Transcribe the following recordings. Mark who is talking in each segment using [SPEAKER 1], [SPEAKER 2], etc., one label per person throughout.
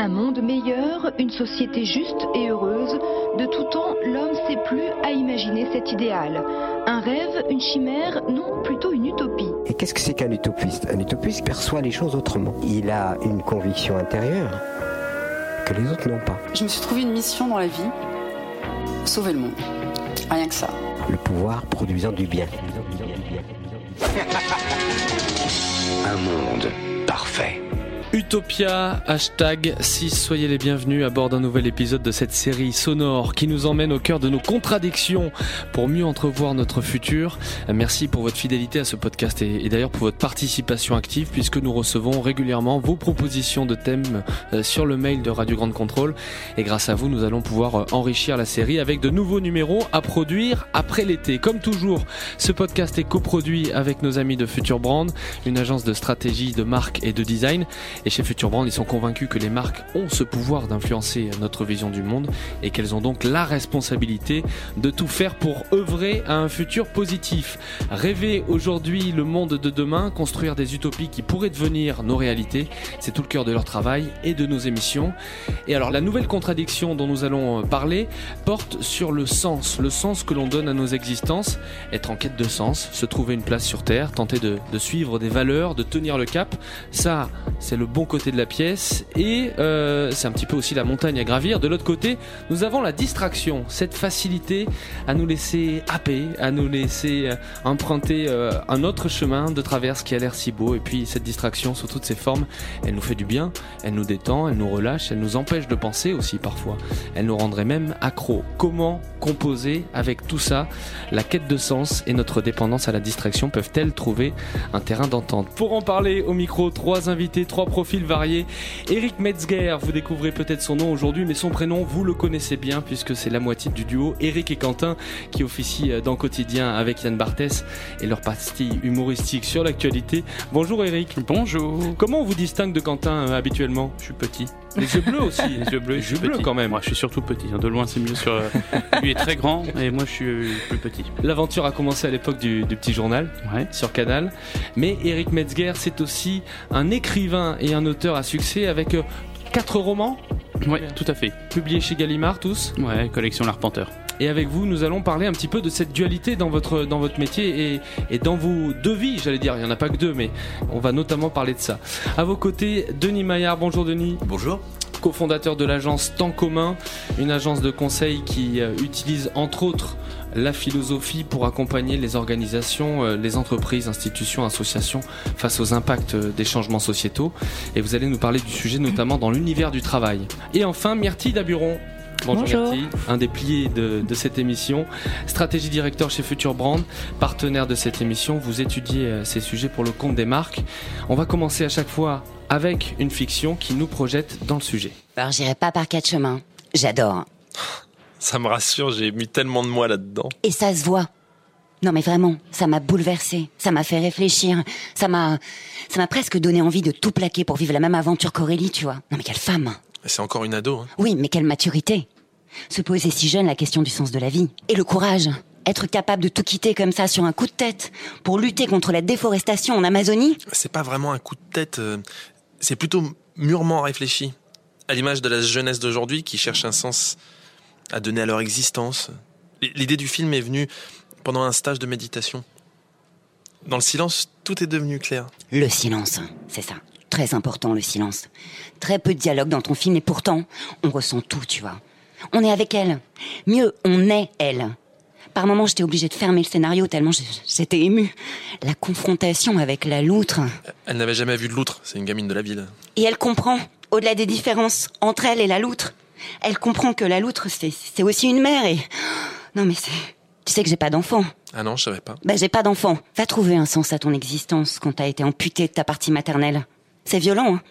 [SPEAKER 1] Un monde meilleur, une société juste et heureuse. De tout temps, l'homme sait plus à imaginer cet idéal. Un rêve, une chimère, non, plutôt une utopie.
[SPEAKER 2] Et qu'est-ce que c'est qu'un utopiste? Un utopiste perçoit les choses autrement. Il a une conviction intérieure que les autres n'ont pas.
[SPEAKER 3] Je me suis trouvé une mission dans la vie sauver le monde. Rien que ça.
[SPEAKER 2] Le pouvoir produisant du bien.
[SPEAKER 4] Un monde parfait.
[SPEAKER 5] Utopia, hashtag 6, soyez les bienvenus à bord d'un nouvel épisode de cette série sonore qui nous emmène au cœur de nos contradictions pour mieux entrevoir notre futur. Merci pour votre fidélité à ce podcast et, d'ailleurs pour votre participation active puisque nous recevons régulièrement vos propositions de thèmes euh, sur le mail de Radio Grande Contrôle et grâce à vous nous allons pouvoir euh, enrichir la série avec de nouveaux numéros à produire après l'été. Comme toujours, ce podcast est coproduit avec nos amis de Future Brand, une agence de stratégie, de marque et de design. Et chez Future Brand, ils sont convaincus que les marques ont ce pouvoir d'influencer notre vision du monde et qu'elles ont donc la responsabilité de tout faire pour œuvrer à un futur positif. Rêver aujourd'hui le monde de demain, construire des utopies qui pourraient devenir nos réalités, c'est tout le cœur de leur travail et de nos émissions. Et alors la nouvelle contradiction dont nous allons parler porte sur le sens, le sens que l'on donne à nos existences, être en quête de sens, se trouver une place sur Terre, tenter de, de suivre des valeurs, de tenir le cap. Ça, c'est le bon côté de la pièce et euh, c'est un petit peu aussi la montagne à gravir. De l'autre côté, nous avons la distraction, cette facilité à nous laisser happer, à nous laisser euh, emprunter euh, un autre chemin de traverse qui a l'air si beau. Et puis cette distraction sous toutes ses formes, elle nous fait du bien, elle nous détend, elle nous relâche, elle nous empêche de penser aussi parfois. Elle nous rendrait même accro. Comment composer avec tout ça? La quête de sens et notre dépendance à la distraction peuvent-elles trouver un terrain d'entente? Pour en parler au micro, trois invités, trois profils variés. Eric Metzger, vous découvrez peut-être son nom aujourd'hui, mais son prénom, vous le connaissez bien puisque c'est la moitié du duo Eric et Quentin qui officie dans Quotidien avec Yann Barthès et leur pastille humoristique sur l'actualité. Bonjour Eric.
[SPEAKER 6] Bonjour.
[SPEAKER 5] Comment on vous distingue de Quentin euh, habituellement?
[SPEAKER 6] Je suis petit.
[SPEAKER 5] Les yeux bleus aussi.
[SPEAKER 6] Les yeux bleus,
[SPEAKER 5] Les
[SPEAKER 6] je
[SPEAKER 5] yeux bleus quand même.
[SPEAKER 6] Moi, je suis surtout petit. hein. De loin, c'est mieux sur. euh, Lui est très grand et moi, je suis euh, plus petit.
[SPEAKER 5] L'aventure a commencé à l'époque du, du petit journal
[SPEAKER 6] Ouais.
[SPEAKER 5] sur Canal. Mais Eric Metzger, c'est aussi un écrivain et un auteur à succès avec euh, quatre romans
[SPEAKER 6] Ouais, tout à fait.
[SPEAKER 5] publiés chez Gallimard tous.
[SPEAKER 6] Ouais, collection L'Arpenteur.
[SPEAKER 5] Et avec vous, nous allons parler un petit peu de cette dualité dans votre, dans votre métier et, et dans vos deux vies, j'allais dire. Il n'y en a pas que deux, mais on va notamment parler de ça. À vos côtés, Denis Maillard. Bonjour Denis.
[SPEAKER 7] Bonjour.
[SPEAKER 5] cofondateur de l'agence Temps commun, une agence de conseil qui euh, utilise entre autres la philosophie pour accompagner les organisations, euh, les entreprises, institutions, associations face aux impacts euh, des changements sociétaux. Et vous allez nous parler du sujet notamment dans l'univers du travail. Et enfin, Myrtille Daburon. Bonjour,
[SPEAKER 8] Bonjour.
[SPEAKER 5] Myrtille, un des piliers de, de cette émission, stratégie directeur chez Future Brand, partenaire de cette émission. Vous étudiez euh, ces sujets pour le compte des marques. On va commencer à chaque fois avec une fiction qui nous projette dans le sujet.
[SPEAKER 8] Alors j'irai pas par quatre chemins. J'adore.
[SPEAKER 7] Ça me rassure, j'ai mis tellement de moi là-dedans.
[SPEAKER 8] Et ça se voit. Non mais vraiment, ça m'a bouleversé, ça m'a fait réfléchir, ça m'a, ça m'a presque donné envie de tout plaquer pour vivre la même aventure qu'Aurélie, tu vois. Non mais quelle femme.
[SPEAKER 7] C'est encore une ado. Hein.
[SPEAKER 8] Oui, mais quelle maturité. Se poser si jeune la question du sens de la vie. Et le courage. Être capable de tout quitter comme ça sur un coup de tête pour lutter contre la déforestation en Amazonie.
[SPEAKER 7] C'est pas vraiment un coup de tête, euh, c'est plutôt mûrement réfléchi. À l'image de la jeunesse d'aujourd'hui qui cherche un sens à donner à leur existence. L'idée du film est venue pendant un stage de méditation. Dans le silence, tout est devenu clair.
[SPEAKER 8] Le silence, c'est ça. Très important le silence. Très peu de dialogue dans ton film et pourtant, on ressent tout, tu vois. On est avec elle. Mieux, on est elle. Par moments, j'étais obligée de fermer le scénario tellement j'étais émue. La confrontation avec la loutre.
[SPEAKER 7] Elle n'avait jamais vu de loutre, c'est une gamine de la ville.
[SPEAKER 8] Et elle comprend, au-delà des différences entre elle et la loutre. Elle comprend que la loutre, c'est aussi une mère et... Non mais c'est... Tu sais que j'ai pas d'enfant.
[SPEAKER 7] Ah non, je savais pas.
[SPEAKER 8] Bah j'ai pas d'enfant. Va trouver un sens à ton existence quand t'as été amputé de ta partie maternelle. C'est violent, hein.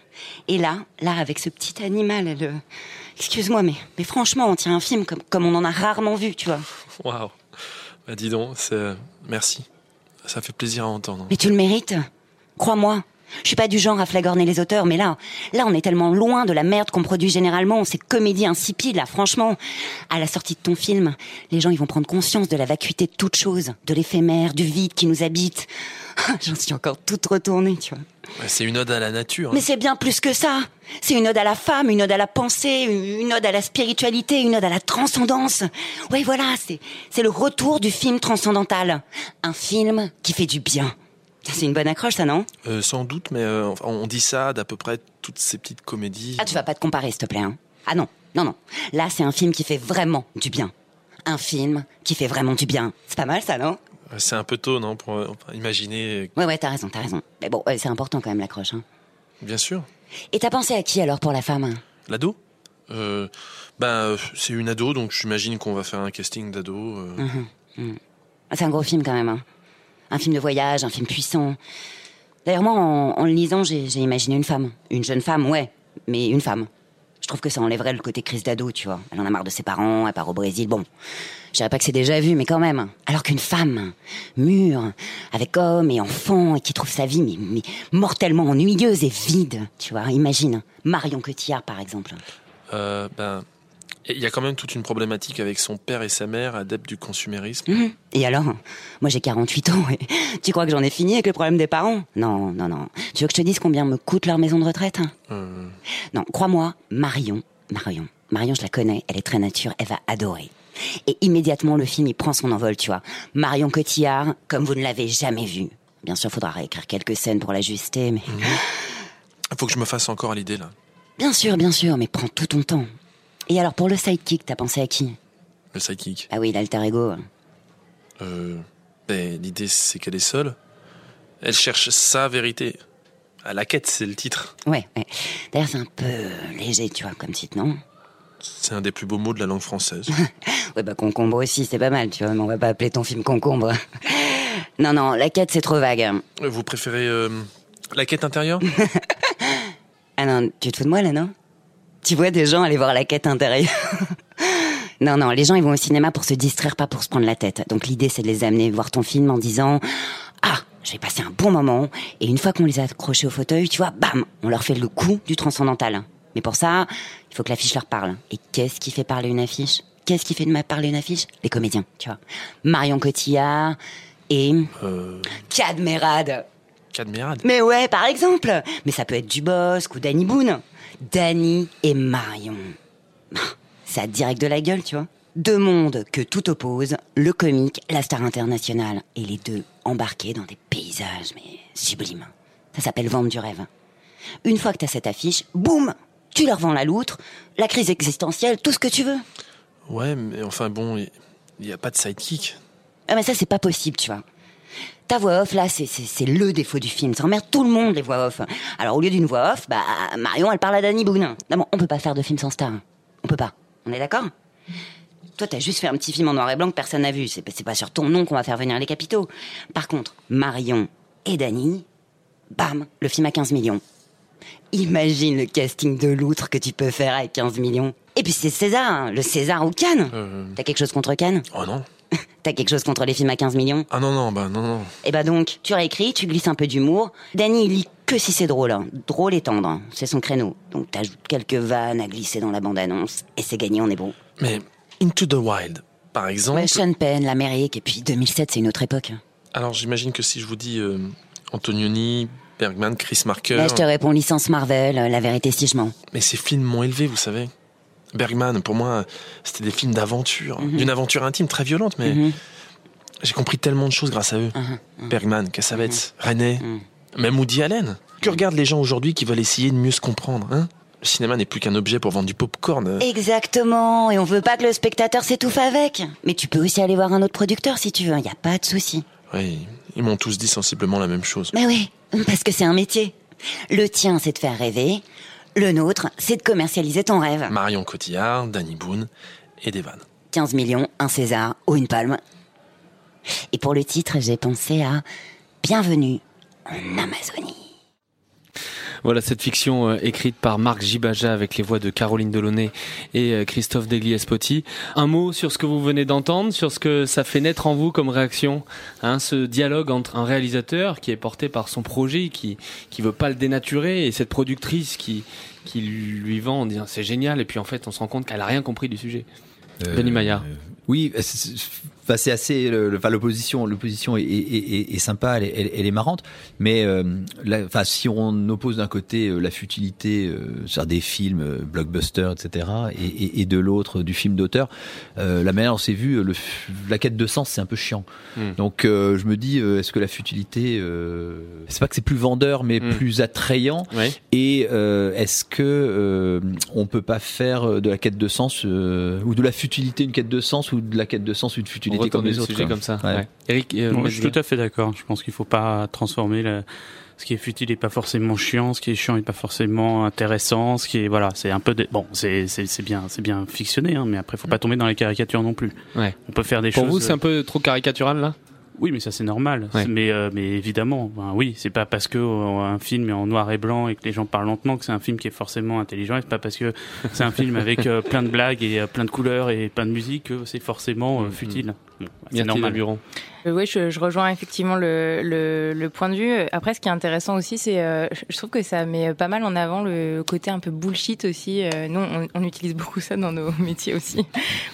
[SPEAKER 8] Et là, là, avec ce petit animal, elle... euh, Excuse-moi, mais, mais franchement, on tient un film comme, comme on en a rarement vu, tu vois.
[SPEAKER 7] Waouh. Bah dis donc, c'est... merci. Ça fait plaisir à entendre.
[SPEAKER 8] Mais tu le mérites. Crois-moi. Je suis pas du genre à flagorner les auteurs, mais là, là, on est tellement loin de la merde qu'on produit généralement, ces comédies insipides, là, franchement. À la sortie de ton film, les gens, ils vont prendre conscience de la vacuité de toute chose, de l'éphémère, du vide qui nous habite. J'en suis encore toute retournée, tu vois.
[SPEAKER 7] C'est une ode à la nature. hein.
[SPEAKER 8] Mais c'est bien plus que ça. C'est une ode à la femme, une ode à la pensée, une ode à la spiritualité, une ode à la transcendance. Oui, voilà, c'est, c'est le retour du film transcendantal. Un film qui fait du bien. C'est une bonne accroche, ça, non?
[SPEAKER 7] Euh, sans doute, mais euh, on dit ça d'à peu près toutes ces petites comédies.
[SPEAKER 8] Ah, tu vas pas te comparer, s'il te plaît. Hein ah non, non, non. Là, c'est un film qui fait vraiment du bien. Un film qui fait vraiment du bien. C'est pas mal, ça, non?
[SPEAKER 7] Euh, C'est un peu tôt, non, pour imaginer.
[SPEAKER 8] Ouais, ouais, t'as raison, t'as raison. Mais bon, c'est important quand même, l'accroche. Hein.
[SPEAKER 7] Bien sûr.
[SPEAKER 8] Et t'as pensé à qui, alors, pour la femme?
[SPEAKER 7] L'ado? Euh, Ben, c'est une ado, donc j'imagine qu'on va faire un casting d'ado.
[SPEAKER 8] Mhm, mhm. Ah, C'est un gros film, quand même. Hein. Un film de voyage, un film puissant. D'ailleurs, moi, en, le lisant, j'ai imaginé une femme. Une jeune femme, ouais, mais une femme. Je trouve que ça enlèverait le côté crise d'ado, tu vois. Elle en a marre de ses parents, elle part au Brésil. Bon, je dirais pas que c'est déjà vu, mais quand même. Alors qu'une femme, mûre, avec homme et enfant, et qui trouve sa vie mais mortellement ennuyeuse et vide, tu vois. Imagine, Marion Cotillard, par exemple.
[SPEAKER 7] Euh, ben, il y a quand même toute une problématique avec son père et sa mère, adeptes du consumérisme.
[SPEAKER 8] Mhm. Et alors? Moi j'ai 48 ans et tu crois que j'en ai fini avec le problème des parents? Non, non, non. Tu veux que je te dise combien me coûte leur maison de retraite?
[SPEAKER 7] Euh,
[SPEAKER 8] Non, crois-moi, Marion, Marion, Marion je la connais, elle est très nature, elle va adorer. Et immédiatement le film il prend son envol, tu vois. Marion Cotillard, comme vous ne l'avez jamais vu. Bien sûr, faudra réécrire quelques scènes pour l'ajuster, mais...
[SPEAKER 7] faut que je me fasse encore à l'idée, là.
[SPEAKER 8] Bien sûr, bien sûr, mais prends tout ton temps. Et alors pour le sidekick, t'as pensé à qui?
[SPEAKER 7] Le sidekick.
[SPEAKER 8] Ah oui, l'alter ego.
[SPEAKER 7] Euh, ben, l'idée, c'est qu'elle est seule. Elle cherche sa vérité. À la quête, c'est le titre.
[SPEAKER 8] Ouais, ouais. D'ailleurs c'est un peu léger, tu vois, comme titre, non?
[SPEAKER 7] C'est un des plus beaux mots de la langue française.
[SPEAKER 8] Ouais, bah concombre aussi, c'est pas mal, tu vois, mais on va pas appeler ton film concombre. non, non, la quête, c'est trop vague.
[SPEAKER 7] Vous préférez euh, la quête intérieure?
[SPEAKER 8] Ah non, tu te fous de moi là, non? Tu vois des gens aller voir la quête intérieure Non, non, les gens, ils vont au cinéma pour se distraire, pas pour se prendre la tête. Donc l'idée, c'est de les amener voir ton film en disant Ah, je vais passer un bon moment. Et une fois qu'on les a accrochés au fauteuil, tu vois, bam, on leur fait le coup du transcendantal. Mais pour ça, il faut que l'affiche leur parle. Et qu'est-ce qui fait parler une affiche? Qu'est-ce qui fait de parler une affiche? Les comédiens, tu vois. Marion Cotillard et
[SPEAKER 7] euh,
[SPEAKER 8] Cadmerade.
[SPEAKER 7] Cadmerade.
[SPEAKER 8] Mais ouais, par exemple. Mais ça peut être Dubosc ou Danny Boone. Danny et Marion. Ça direct de la gueule, tu vois. Deux mondes que tout oppose, le comique, la star internationale, et les deux embarqués dans des paysages, mais sublimes. Ça s'appelle vendre du rêve. Une fois que t'as cette affiche, boum, tu leur vends la loutre, la crise existentielle, tout ce que tu veux.
[SPEAKER 7] Ouais, mais enfin bon, il n'y a pas de sidekick.
[SPEAKER 8] Ah mais ça c'est pas possible, tu vois. Ta voix off là, c'est le défaut du film. Ça emmerde tout le monde les voix off. Alors au lieu d'une voix off, bah Marion elle parle à Danny Boone. Non bon, on peut pas faire de film sans star. On peut pas. On est d'accord? Toi t'as juste fait un petit film en noir et blanc que personne n'a vu. C'est c'est pas sur ton nom qu'on va faire venir les capitaux. Par contre, Marion et Danny, bam, le film à 15 millions. Imagine le casting de l'outre que tu peux faire avec 15 millions. Et puis c'est César, hein, le César ou Cannes.
[SPEAKER 7] Euh,
[SPEAKER 8] T'as quelque chose contre Cannes?
[SPEAKER 7] Oh non.
[SPEAKER 8] T'as quelque chose contre les films à 15 millions?
[SPEAKER 7] Ah non, non, bah non, non.
[SPEAKER 8] Et bah donc, tu réécris, tu glisses un peu d'humour. Danny, il lit que si c'est drôle. hein. Drôle et tendre, hein. c'est son créneau. Donc t'ajoutes quelques vannes à glisser dans la bande-annonce, et c'est gagné, on est bon.
[SPEAKER 7] Mais Into the Wild, par exemple.
[SPEAKER 8] Ouais, Sean Penn, l'Amérique, et puis 2007, c'est une autre époque.
[SPEAKER 7] Alors j'imagine que si je vous dis euh, Antonioni, Bergman, Chris Marker.
[SPEAKER 8] Là, je te réponds licence Marvel, euh, la vérité si je mens.
[SPEAKER 7] Mais ces films m'ont élevé, vous savez. Bergman, pour moi, c'était des films d'aventure,
[SPEAKER 8] Mhm.
[SPEAKER 7] d'une aventure intime très violente, mais
[SPEAKER 8] Mhm.
[SPEAKER 7] j'ai compris tellement de choses grâce à eux.
[SPEAKER 8] Mhm.
[SPEAKER 7] Bergman, Cassavetes, René, même Woody Allen. Que regardent les gens aujourd'hui qui veulent essayer de mieux se comprendre hein? Le cinéma n'est plus qu'un objet pour vendre du popcorn.
[SPEAKER 8] Exactement, et on veut pas que le spectateur s'étouffe avec. Mais tu peux aussi aller voir un autre producteur si tu veux, y a pas de souci.
[SPEAKER 7] Oui, ils m'ont tous dit sensiblement la même chose.
[SPEAKER 8] Mais oui, parce que c'est un métier. Le tien, c'est de faire rêver. Le nôtre, c'est de commercialiser ton rêve.
[SPEAKER 7] Marion Cotillard, Danny Boone et Devan.
[SPEAKER 8] 15 millions, un César ou une palme. Et pour le titre, j'ai pensé à Bienvenue en Amazonie.
[SPEAKER 5] Voilà cette fiction euh, écrite par Marc Gibaja avec les voix de Caroline Delaunay et euh, Christophe Degli-Espoti. Un mot sur ce que vous venez d'entendre, sur ce que ça fait naître en vous comme réaction, hein, ce dialogue entre un réalisateur qui est porté par son projet, qui qui veut pas le dénaturer, et cette productrice qui qui lui vend en disant c'est génial, et puis en fait on se rend compte qu'elle a rien compris du sujet. Denis Maillard.
[SPEAKER 9] Oui, Enfin, c'est assez. le- Enfin, l'opposition, l'opposition est, est- est- est sympa, elle est, elle- elle est marrante. Mais euh, la- enfin, si on oppose d'un côté euh, la futilité, euh, sur des films euh, blockbusters, etc., et, et- et de l'autre du film d'auteur, la manière dont c'est vu, le, la quête de sens, c'est un peu chiant.
[SPEAKER 5] Mm.
[SPEAKER 9] Donc, je me dis, est-ce que la futilité, c'est pas que c'est plus vendeur, mais
[SPEAKER 5] Mm.
[SPEAKER 9] plus attrayant
[SPEAKER 5] Ouais.
[SPEAKER 9] Et est-ce que on peut pas faire de la quête de sens ou de la futilité une quête de sens ou de la quête de sens une futilité comme les
[SPEAKER 5] le
[SPEAKER 9] autres
[SPEAKER 5] sujet
[SPEAKER 9] quoi.
[SPEAKER 5] comme ça,
[SPEAKER 9] Ouais.
[SPEAKER 5] ouais. Eric, euh,
[SPEAKER 6] je suis tout à fait d'accord. Je pense qu'il faut pas transformer le- ce qui est futile est pas forcément chiant, ce qui est chiant est pas forcément intéressant, ce qui est voilà, c'est un peu de- bon, c'est c'est c'est bien, c'est bien fictionné, hein, mais après faut pas tomber dans les caricatures non plus.
[SPEAKER 5] Ouais.
[SPEAKER 6] On peut faire des
[SPEAKER 5] Pour
[SPEAKER 6] choses.
[SPEAKER 5] vous, c'est un peu trop caricatural là?
[SPEAKER 6] Oui, mais ça c'est normal.
[SPEAKER 5] Ouais.
[SPEAKER 6] Mais euh, mais évidemment, ben, oui, c'est pas parce que euh, un film est en noir et blanc et que les gens parlent lentement que c'est un film qui est forcément intelligent. Et c'est pas parce que c'est un film avec euh, plein de blagues et euh, plein de couleurs et plein de musique que c'est forcément euh, futile. Bon, c'est
[SPEAKER 5] Myrtille
[SPEAKER 6] normal.
[SPEAKER 5] Buron.
[SPEAKER 10] Euh, oui, je, je rejoins effectivement le, le, le point de vue. Après, ce qui est intéressant aussi, c'est, euh, je- trouve que ça met pas mal en avant le côté un peu bullshit aussi. Euh, nous, on, on utilise beaucoup ça dans nos métiers aussi.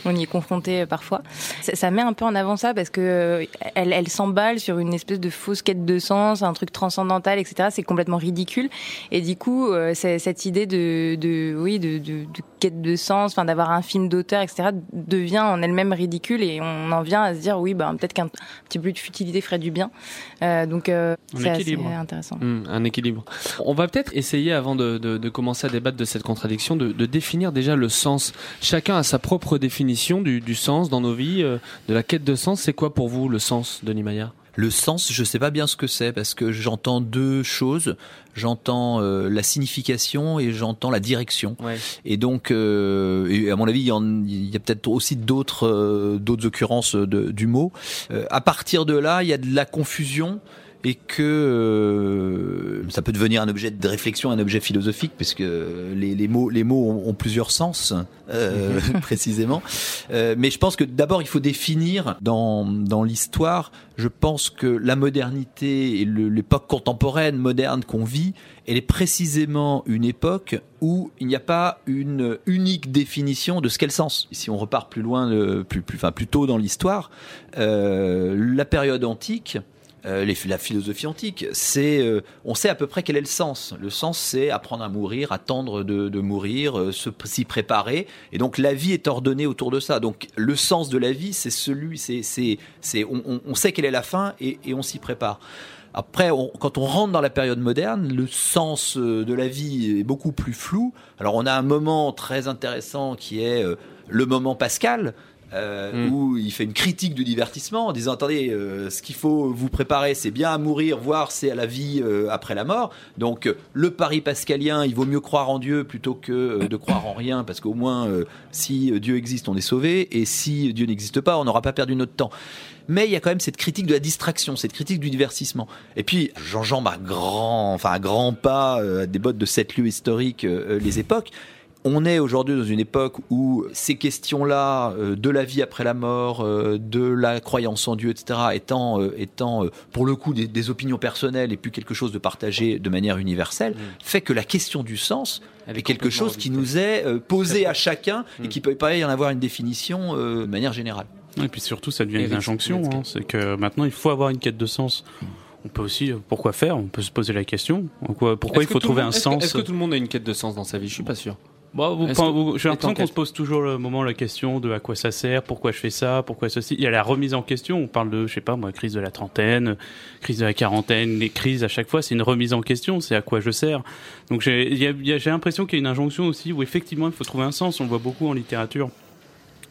[SPEAKER 10] on y est confronté euh, parfois. Ça, ça met un peu en avant ça parce que euh, elle, elle s'emballe sur une espèce de fausse quête de sens, un truc transcendantal, etc. C'est complètement ridicule. Et du coup, euh, c'est- cette idée de, de oui, de, de, de quête de sens, enfin d'avoir un film d'auteur, etc. devient en elle-même ridicule et on en vient à se dire oui, bah peut-être qu'un petit peu de futilité ferait du bien. Euh, donc euh, c'est assez intéressant.
[SPEAKER 5] Hmm, un équilibre. On va peut-être essayer, avant de, de- de commencer à débattre de cette contradiction, de, de définir déjà le sens. Chacun a sa propre définition du, du sens dans nos vies, euh, de la quête de sens. C'est quoi pour vous le sens, Denis Maillard?
[SPEAKER 9] Le sens, je sais pas bien ce que c'est parce que j'entends deux choses. J'entends euh, la signification et j'entends la direction.
[SPEAKER 5] Ouais.
[SPEAKER 9] Et donc, euh, et à mon avis, il y, y a peut-être aussi d'autres euh, d'autres occurrences de- du mot. Euh, à partir de là, il y a de la confusion et que euh, ça peut devenir un objet de réflexion, un objet philosophique, parce que les, les mots, les mots ont, ont plusieurs sens, euh, précisément. Euh, mais je pense que d'abord, il faut définir dans, dans l'histoire, je pense que la modernité et l'époque contemporaine, moderne qu'on vit, elle est précisément une époque où il n'y a pas une unique définition de ce qu'est le sens. Si on repart plus loin, plus, plus, enfin, plus tôt dans l'histoire, la période antique, euh, la philosophie antique, c'est, euh, on sait à peu près quel est le sens. Le sens, c'est apprendre à mourir, attendre de, mourir, euh, s'y préparer. Et donc la vie est ordonnée autour de ça. Donc le sens de la vie, c'est celui, c'est, c'est, on, sait quelle est la fin et, on s'y prépare. Après, quand on rentre dans la période moderne, le sens de la vie est beaucoup plus flou. Alors, on a un moment très intéressant qui est le moment Pascal. Euh, où il fait une critique du divertissement en disant attendez euh, ce qu'il faut vous préparer c'est bien à mourir voire c'est à la vie euh, après la mort donc le pari pascalien il vaut mieux croire en Dieu plutôt que de croire en rien parce qu'au moins si Dieu existe on est sauvé et si Dieu n'existe pas on n'aura pas perdu notre temps mais il y a quand même cette critique de la distraction, cette critique du divertissement. Et puis, j'enjambe à grand, enfin à grands pas à des bottes de sept lieux historiques les époques. On est aujourd'hui dans une époque où ces questions-là euh, de la vie après la mort, euh, de la croyance en Dieu, etc., étant, euh, étant euh, pour le coup des, des opinions personnelles et plus quelque chose de partagé de manière universelle, fait que la question du sens
[SPEAKER 5] Elle
[SPEAKER 9] est
[SPEAKER 5] est
[SPEAKER 9] quelque chose qui nous est euh, posé à chacun et qui peut pas y en avoir une définition euh, de manière générale.
[SPEAKER 6] Et puis surtout, ça devient une injonction. Hein. C'est que maintenant, il faut avoir une quête de sens. On peut aussi, pourquoi faire? On peut se poser la question. Pourquoi, pourquoi il faut
[SPEAKER 5] que
[SPEAKER 6] trouver
[SPEAKER 5] monde-
[SPEAKER 6] un
[SPEAKER 5] est-ce que-
[SPEAKER 6] sens?
[SPEAKER 5] Est-ce que tout le monde a une quête de sens dans sa vie? Je suis pas sûr.
[SPEAKER 6] Bah, vous- J'ai l'impression qu'on se pose toujours le moment la question de à quoi ça sert, pourquoi je fais ça, pourquoi ceci. Il y a la remise en question. On parle de, je sais pas moi, crise de la trentaine, crise de la quarantaine, les crises à chaque fois, c'est une remise en question. C'est à quoi je sers. Donc j'ai il y a- il y a- j'ai l'impression qu'il y a une injonction aussi où effectivement il faut trouver un sens. On le voit beaucoup en littérature.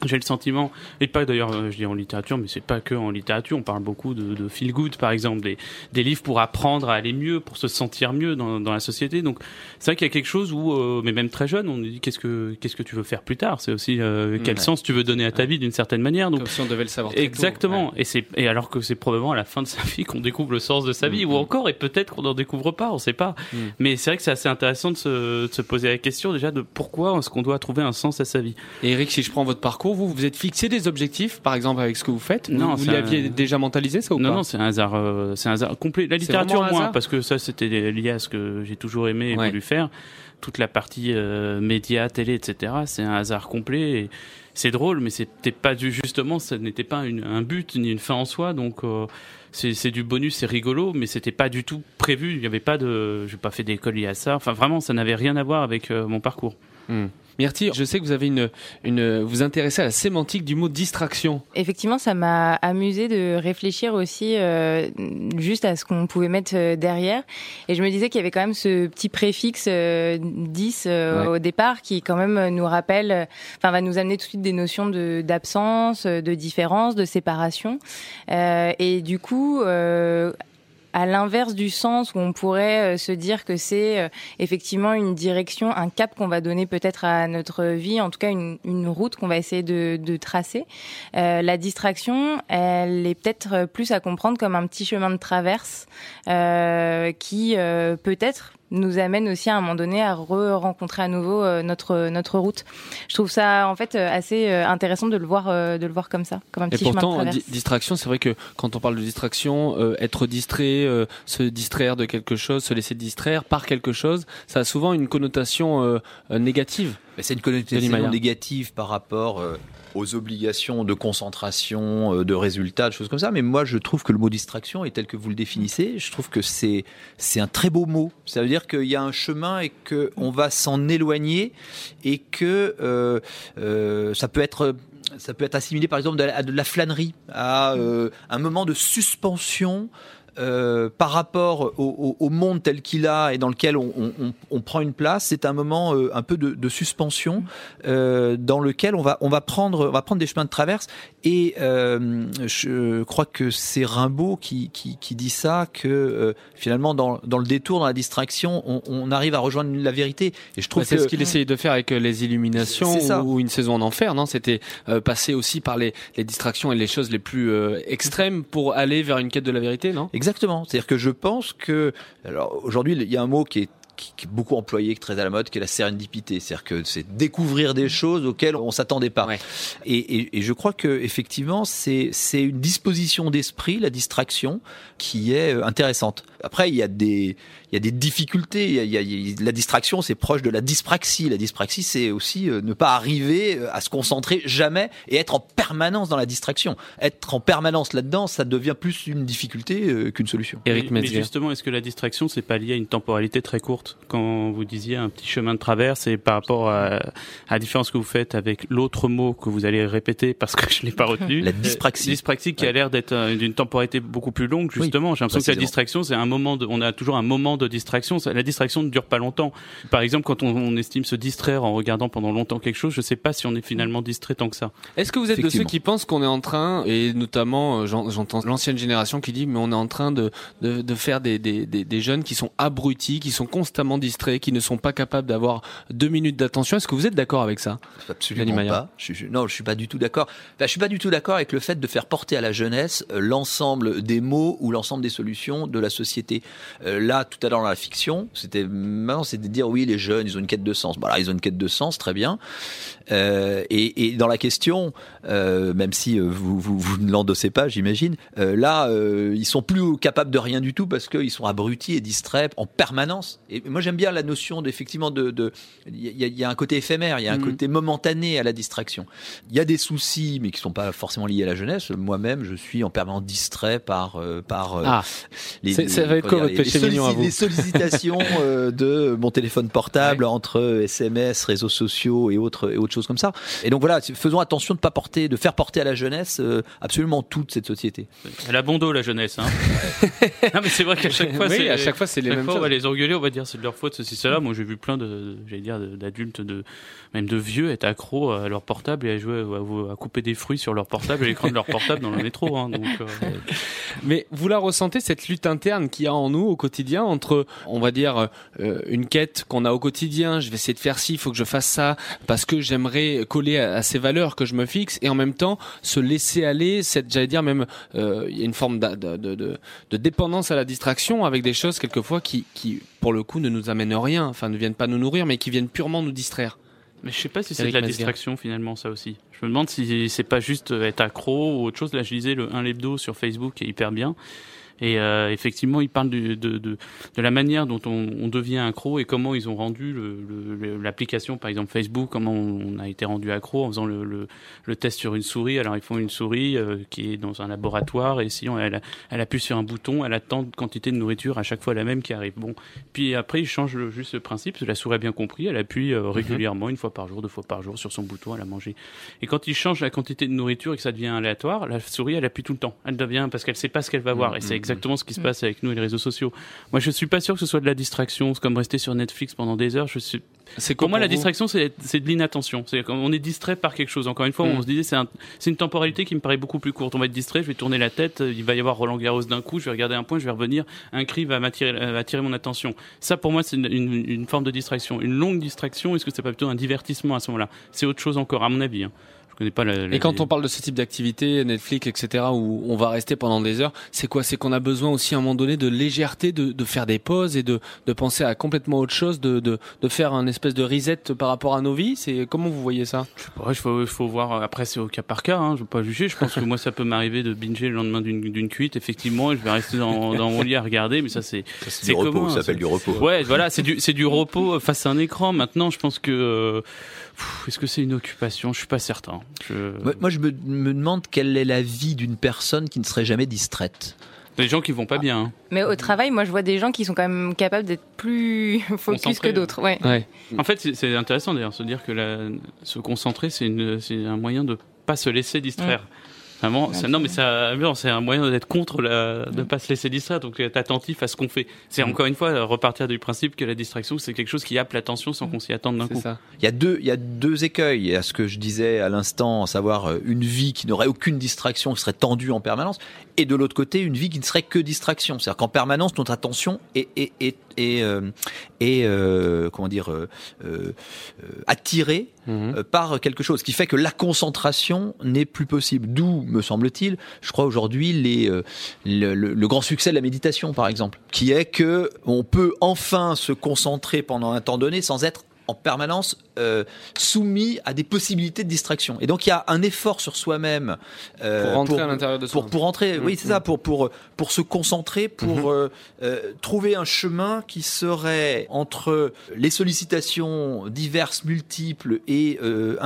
[SPEAKER 6] J'ai le sentiment, et pas d'ailleurs, euh, je dis en littérature, mais c'est pas que en littérature, on parle beaucoup de, de feel good, par exemple, des, des livres pour apprendre à aller mieux, pour se sentir mieux dans, dans la société. Donc, c'est vrai qu'il y a quelque chose où, euh, mais même très jeune, on nous dit qu'est-ce que qu'est-ce que tu veux faire plus tard? C'est aussi euh, quel
[SPEAKER 5] Ouais.
[SPEAKER 6] sens tu veux donner à ta vie d'une certaine manière. Donc,
[SPEAKER 5] Comme si on devait le savoir très tôt.
[SPEAKER 6] Exactement. Et c'est et alors que c'est probablement à la fin de sa vie qu'on découvre le sens de sa vie, ou encore et peut-être qu'on n'en découvre pas, on sait pas.
[SPEAKER 5] Mm.
[SPEAKER 6] Mais c'est vrai que c'est assez intéressant de se, de se poser la question déjà de pourquoi est-ce qu'on doit trouver un sens à sa vie?
[SPEAKER 5] Et Eric, si je prends votre parcours, vous vous êtes fixé des objectifs, par exemple avec ce que vous faites
[SPEAKER 6] Non,
[SPEAKER 5] vous, vous l'aviez
[SPEAKER 6] un-
[SPEAKER 5] déjà mentalisé ça ou
[SPEAKER 6] non,
[SPEAKER 5] pas
[SPEAKER 6] non, c'est un hasard, euh, c'est un hasard complet. La littérature moins, parce que ça c'était lié à ce que j'ai toujours aimé et
[SPEAKER 5] Ouais.
[SPEAKER 6] voulu faire. Toute la partie euh, médias, télé, etc. C'est un hasard complet. Et c'est drôle, mais c'était pas du justement, ça n'était pas une- un but ni une fin en soi. Donc euh, c'est du bonus, c'est rigolo, mais c'était pas du tout prévu. Il y avait pas de, j'ai pas fait d'école liée à ça. Enfin vraiment, ça n'avait rien à voir avec euh, mon parcours.
[SPEAKER 5] Hmm. Myrtille, je sais que vous avez une, une, vous intéressez à la sémantique du mot distraction.
[SPEAKER 10] Effectivement, ça m'a amusé de réfléchir aussi euh, juste à ce qu'on pouvait mettre euh, derrière. Et je me disais qu'il y avait quand même ce petit préfixe euh, 10 euh,
[SPEAKER 11] Ouais.
[SPEAKER 10] au départ qui quand même euh, nous rappelle, enfin va nous amener tout de suite des notions de d'absence, de différence, de séparation. Euh, et du coup. À l'inverse du sens où on pourrait euh, se dire que c'est euh, effectivement une direction, un cap qu'on va donner peut-être à notre vie, en tout cas une, route qu'on va essayer de, tracer. Euh, la distraction, elle est peut-être plus à comprendre comme un petit chemin de traverse qui peut-être nous amène aussi à un moment donné à re-rencontrer à nouveau euh, notre notre route. Je trouve ça en fait euh, assez euh, intéressant de le voir de le voir comme ça, comme un
[SPEAKER 5] Et
[SPEAKER 10] petit chemin de
[SPEAKER 5] pourtant, distraction, c'est vrai que quand on parle de distraction, euh, être distrait, euh, se distraire de quelque chose, se laisser distraire par quelque chose, ça a souvent une connotation euh, négative.
[SPEAKER 9] Mais c'est une connotation négative par rapport euh, aux obligations de concentration, euh, de résultats, de choses comme ça. Mais moi, je trouve que le mot distraction est tel que vous le définissez. Je trouve que c'est c'est un très beau mot. Ça veut dire qu'il y a un chemin et que on va s'en éloigner et que euh, euh, ça peut être ça peut être assimilé par exemple à de la flânerie, à un moment de suspension euh, par rapport au, au- au monde tel qu'il a et dans lequel on, on- on- prend une place, c'est un moment euh, un peu de, de suspension euh, dans lequel on va on va prendre on va prendre des chemins de traverse. Et euh, je crois que c'est Rimbaud qui, qui, qui dit ça que euh, finalement dans, dans le détour dans la distraction on, on arrive à rejoindre la vérité. Et je trouve
[SPEAKER 5] Ouais, c'est ce qu'il essayait de faire avec euh, les illuminations ou une saison en enfer, non? C'était euh, passer aussi par les, les distractions et les choses les plus euh, extrêmes pour aller vers une quête de la vérité, non?
[SPEAKER 9] Exactement. C'est-à-dire que je pense que, alors aujourd'hui, il y a un mot qui est qui qui est beaucoup employé, qui est très à la mode, qui est la sérendipité. C'est-à-dire que c'est découvrir des choses auxquelles on s'attendait pas. Et, et- et je crois que effectivement, c'est c'est une disposition d'esprit, la distraction, qui est euh, intéressante. Après, il y a des il y a des difficultés. Il y a, il y la distraction, c'est proche de la dyspraxie. La dyspraxie, c'est aussi euh, ne pas arriver euh, à se concentrer jamais et être en permanence dans la distraction. Être en permanence là-dedans, ça devient plus une difficulté qu'une solution.
[SPEAKER 6] mais, mais justement, est-ce que la distraction, c'est pas lié à une temporalité très courte? Quand vous disiez un petit chemin de traverse, et par rapport à, à la différence que vous faites avec l'autre mot que vous allez répéter parce que je l'ai pas retenu.
[SPEAKER 9] La dyspraxie.
[SPEAKER 6] Euh, dyspraxie qui a l'air d'être euh, d'une temporalité beaucoup plus longue, justement. J'ai l'impression que la distraction, c'est un moment de, on a toujours un moment de distraction. La distraction ne dure pas longtemps. Par exemple, quand on, on estime se distraire en regardant pendant longtemps quelque chose, je sais pas si on est finalement distrait tant que ça.
[SPEAKER 5] Est-ce que vous êtes de ceux qui pensent qu'on est en train, et notamment euh, j'en- j'entends l'ancienne génération qui dit mais on est en train de, de, de faire des, des, des, des jeunes qui sont abrutis, qui sont constamment distraits, qui ne sont pas capables d'avoir deux minutes d'attention. Est-ce que vous êtes d'accord avec ça
[SPEAKER 9] Absolument pas. Je, suis- non, je suis pas du tout d'accord. Enfin, je suis pas du tout d'accord avec le fait de faire porter à la jeunesse euh, l'ensemble des mots ou l'ensemble des solutions de la société. Euh, là, tout à l'heure dans la fiction, c'était maintenant, c'est de dire oui, les jeunes, ils ont une quête de sens. Voilà, ils ont une quête de sens, très bien. Euh, et, et dans la question, euh, même si euh, vous, vous, vous ne l'endossez pas, j'imagine, euh, là, euh, ils sont plus capables de rien du tout parce qu'ils sont abrutis et distraits en permanence. Et moi, j'aime bien la notion d'effectivement de, de, il y, y a un côté éphémère, il y a un
[SPEAKER 5] Mhm.
[SPEAKER 9] côté momentané à la distraction. Il y a des soucis, mais qui sont pas forcément liés à la jeunesse. Moi-même, je suis en permanence distrait par euh, par
[SPEAKER 5] Ah. C'est- ça va être quoi
[SPEAKER 9] comment
[SPEAKER 5] votre
[SPEAKER 9] dire,
[SPEAKER 5] péché
[SPEAKER 9] les
[SPEAKER 5] mignon à
[SPEAKER 9] sollici-
[SPEAKER 5] vous
[SPEAKER 9] les sollicitations de mon téléphone portable entre SMS, réseaux sociaux et autres et autres choses comme ça. Et donc voilà, faisons attention de pas porter, de faire porter à la jeunesse euh, absolument toute cette société.
[SPEAKER 6] Elle a bon dos, la jeunesse. Hein. non, mais c'est vrai qu'à chaque fois,
[SPEAKER 5] Oui,
[SPEAKER 6] c'est
[SPEAKER 5] à chaque fois, c'est les mêmes
[SPEAKER 6] fois, On va les engueuler, on va dire c'est de leur faute, ceci, cela. Moi, j'ai vu plein de, j'allais dire, d'adultes, de, même de vieux être accros à leur portable et à jouer, à, à couper des fruits sur leur portable et l'écran de leur portable dans le métro. Hein, donc, euh,
[SPEAKER 5] Mais vous la ressentez cette lutte interne qu'il y a en nous au quotidien entre, on va dire, euh, une quête qu'on a au quotidien. Je vais essayer de faire ci, il faut que je fasse ça parce que j'aimerais coller à, à ces valeurs que je me fixe et en même temps se laisser aller. Cette, j'allais dire même, euh, il y a une forme de, de, de, de dépendance à la distraction avec des choses quelquefois qui, qui, pour le coup, ne nous amènent rien, enfin ne viennent pas nous nourrir, mais qui viennent purement nous distraire.
[SPEAKER 6] Mais je sais pas si c'est de la distraction finalement ça aussi. Je me demande si c'est pas juste être accro ou autre chose. Là je lisais le 1 l'hebdo sur Facebook qui est hyper bien. Et euh, effectivement, ils parlent du- de, de, de la manière dont on, on devient accro et comment ils ont rendu l'application, par exemple Facebook, comment on a été rendu accro en faisant le, le, le test sur une souris. Alors ils font une souris euh, qui est dans un laboratoire et si on, elle, elle appuie sur un bouton, elle attend de quantité de nourriture à chaque fois la même qui arrive. Bon, puis après ils changent le- juste le principe. La souris a bien compris, elle appuie euh, régulièrement, une fois par jour, deux fois par jour sur son bouton, elle a mangé. Et quand ils changent la quantité de nourriture et que ça devient aléatoire, la souris elle appuie tout le temps. Elle devient parce qu'elle sait pas ce qu'elle va voir et c'est exactement ce qui se passe avec nous et les réseaux sociaux. Moi je suis pas sûr que ce soit de la distraction, c'est comme rester sur Netflix pendant des heures. Je suis
[SPEAKER 5] C'est
[SPEAKER 6] pour moi, la distraction, c'est de l'inattention. C'est on est distrait par quelque chose. Encore une fois,
[SPEAKER 5] Mm.
[SPEAKER 6] on se disait, c'est un- c'est une temporalité qui me paraît beaucoup plus courte. On va être distrait, je vais tourner la tête, euh, il va y avoir Roland Garros d'un coup, je vais regarder un point, je vais revenir, un cri va m'attirer, euh, attirer mon attention. Ça, pour moi, c'est une, une- une forme de distraction. Une longue distraction, est-ce que c'est pas plutôt un divertissement à ce moment-là? C'est autre chose encore, à mon avis. hein. Je connais pas la. la-
[SPEAKER 5] Et quand on parle de ce type d'activité, Netflix, etc., où on va rester pendant des heures, c'est quoi? C'est qu'on a besoin aussi à un moment donné de légèreté, de, de faire des pauses et de, de penser à complètement autre chose, de, de, de faire un espèce de reset par rapport à nos vies? C'est comment vous voyez ça?
[SPEAKER 6] Ouais, il faut, il faut voir. Après, c'est au cas par cas. Hein, je veux pas juger. Je pense que moi, ça peut m'arriver de binger le lendemain d'une d'une cuite. Effectivement, et je vais rester dans, dans mon lit à regarder. Mais ça, c'est
[SPEAKER 9] c'est du repos,
[SPEAKER 6] commun,
[SPEAKER 9] ça s'appelle du repos.
[SPEAKER 6] Ouais, voilà, c'est du c'est du repos face à un écran. Maintenant, je pense que euh, est-ce que c'est une occupation? Je suis pas certain. Je...
[SPEAKER 9] Moi, moi, je me, me demande quelle est la vie d'une personne qui ne serait jamais distraite.
[SPEAKER 6] Des gens qui vont pas bien. hein.
[SPEAKER 10] Mais au travail, moi, je vois des gens qui sont quand même capables d'être plus focus
[SPEAKER 6] Concentrés.
[SPEAKER 10] que d'autres. Ouais.
[SPEAKER 6] En fait, c'est- intéressant d'ailleurs, se dire que la, se concentrer, c'est un moyen de pas se laisser distraire. Vraiment, non mais ça, c'est un moyen d'être contre la, de pas se laisser distraire, donc être attentif à ce qu'on fait. C'est
[SPEAKER 9] Mm.
[SPEAKER 6] encore une fois repartir du principe que la distraction c'est quelque chose qui happe l'attention sans qu'on s'y attende d'un coup.
[SPEAKER 9] Il y a deux, il y a deux écueils. Il y a ce que je disais à l'instant, à savoir euh, une vie qui n'aurait aucune distraction, qui serait tendue en permanence, et de l'autre côté, une vie qui ne serait que distraction. C'est-à-dire qu'en permanence, notre attention est, est, est, est, euh, est, euh, comment dire, euh, attirée euh, par quelque chose, ce qui fait que la concentration n'est plus possible. D'où, me semble-t-il, je crois aujourd'hui les, le, le- le grand succès de la méditation, par exemple, qui est que on peut enfin se concentrer pendant un temps donné sans être en permanence euh, soumis à des possibilités de distraction. Et donc il y a un effort sur soi-même euh,
[SPEAKER 5] Pour rentrer à l'intérieur de soi.
[SPEAKER 9] Pour, pour rentrer, oui c'est ça, pour pour pour se concentrer, pour euh, euh, trouver un chemin qui serait entre les sollicitations diverses, multiples et euh,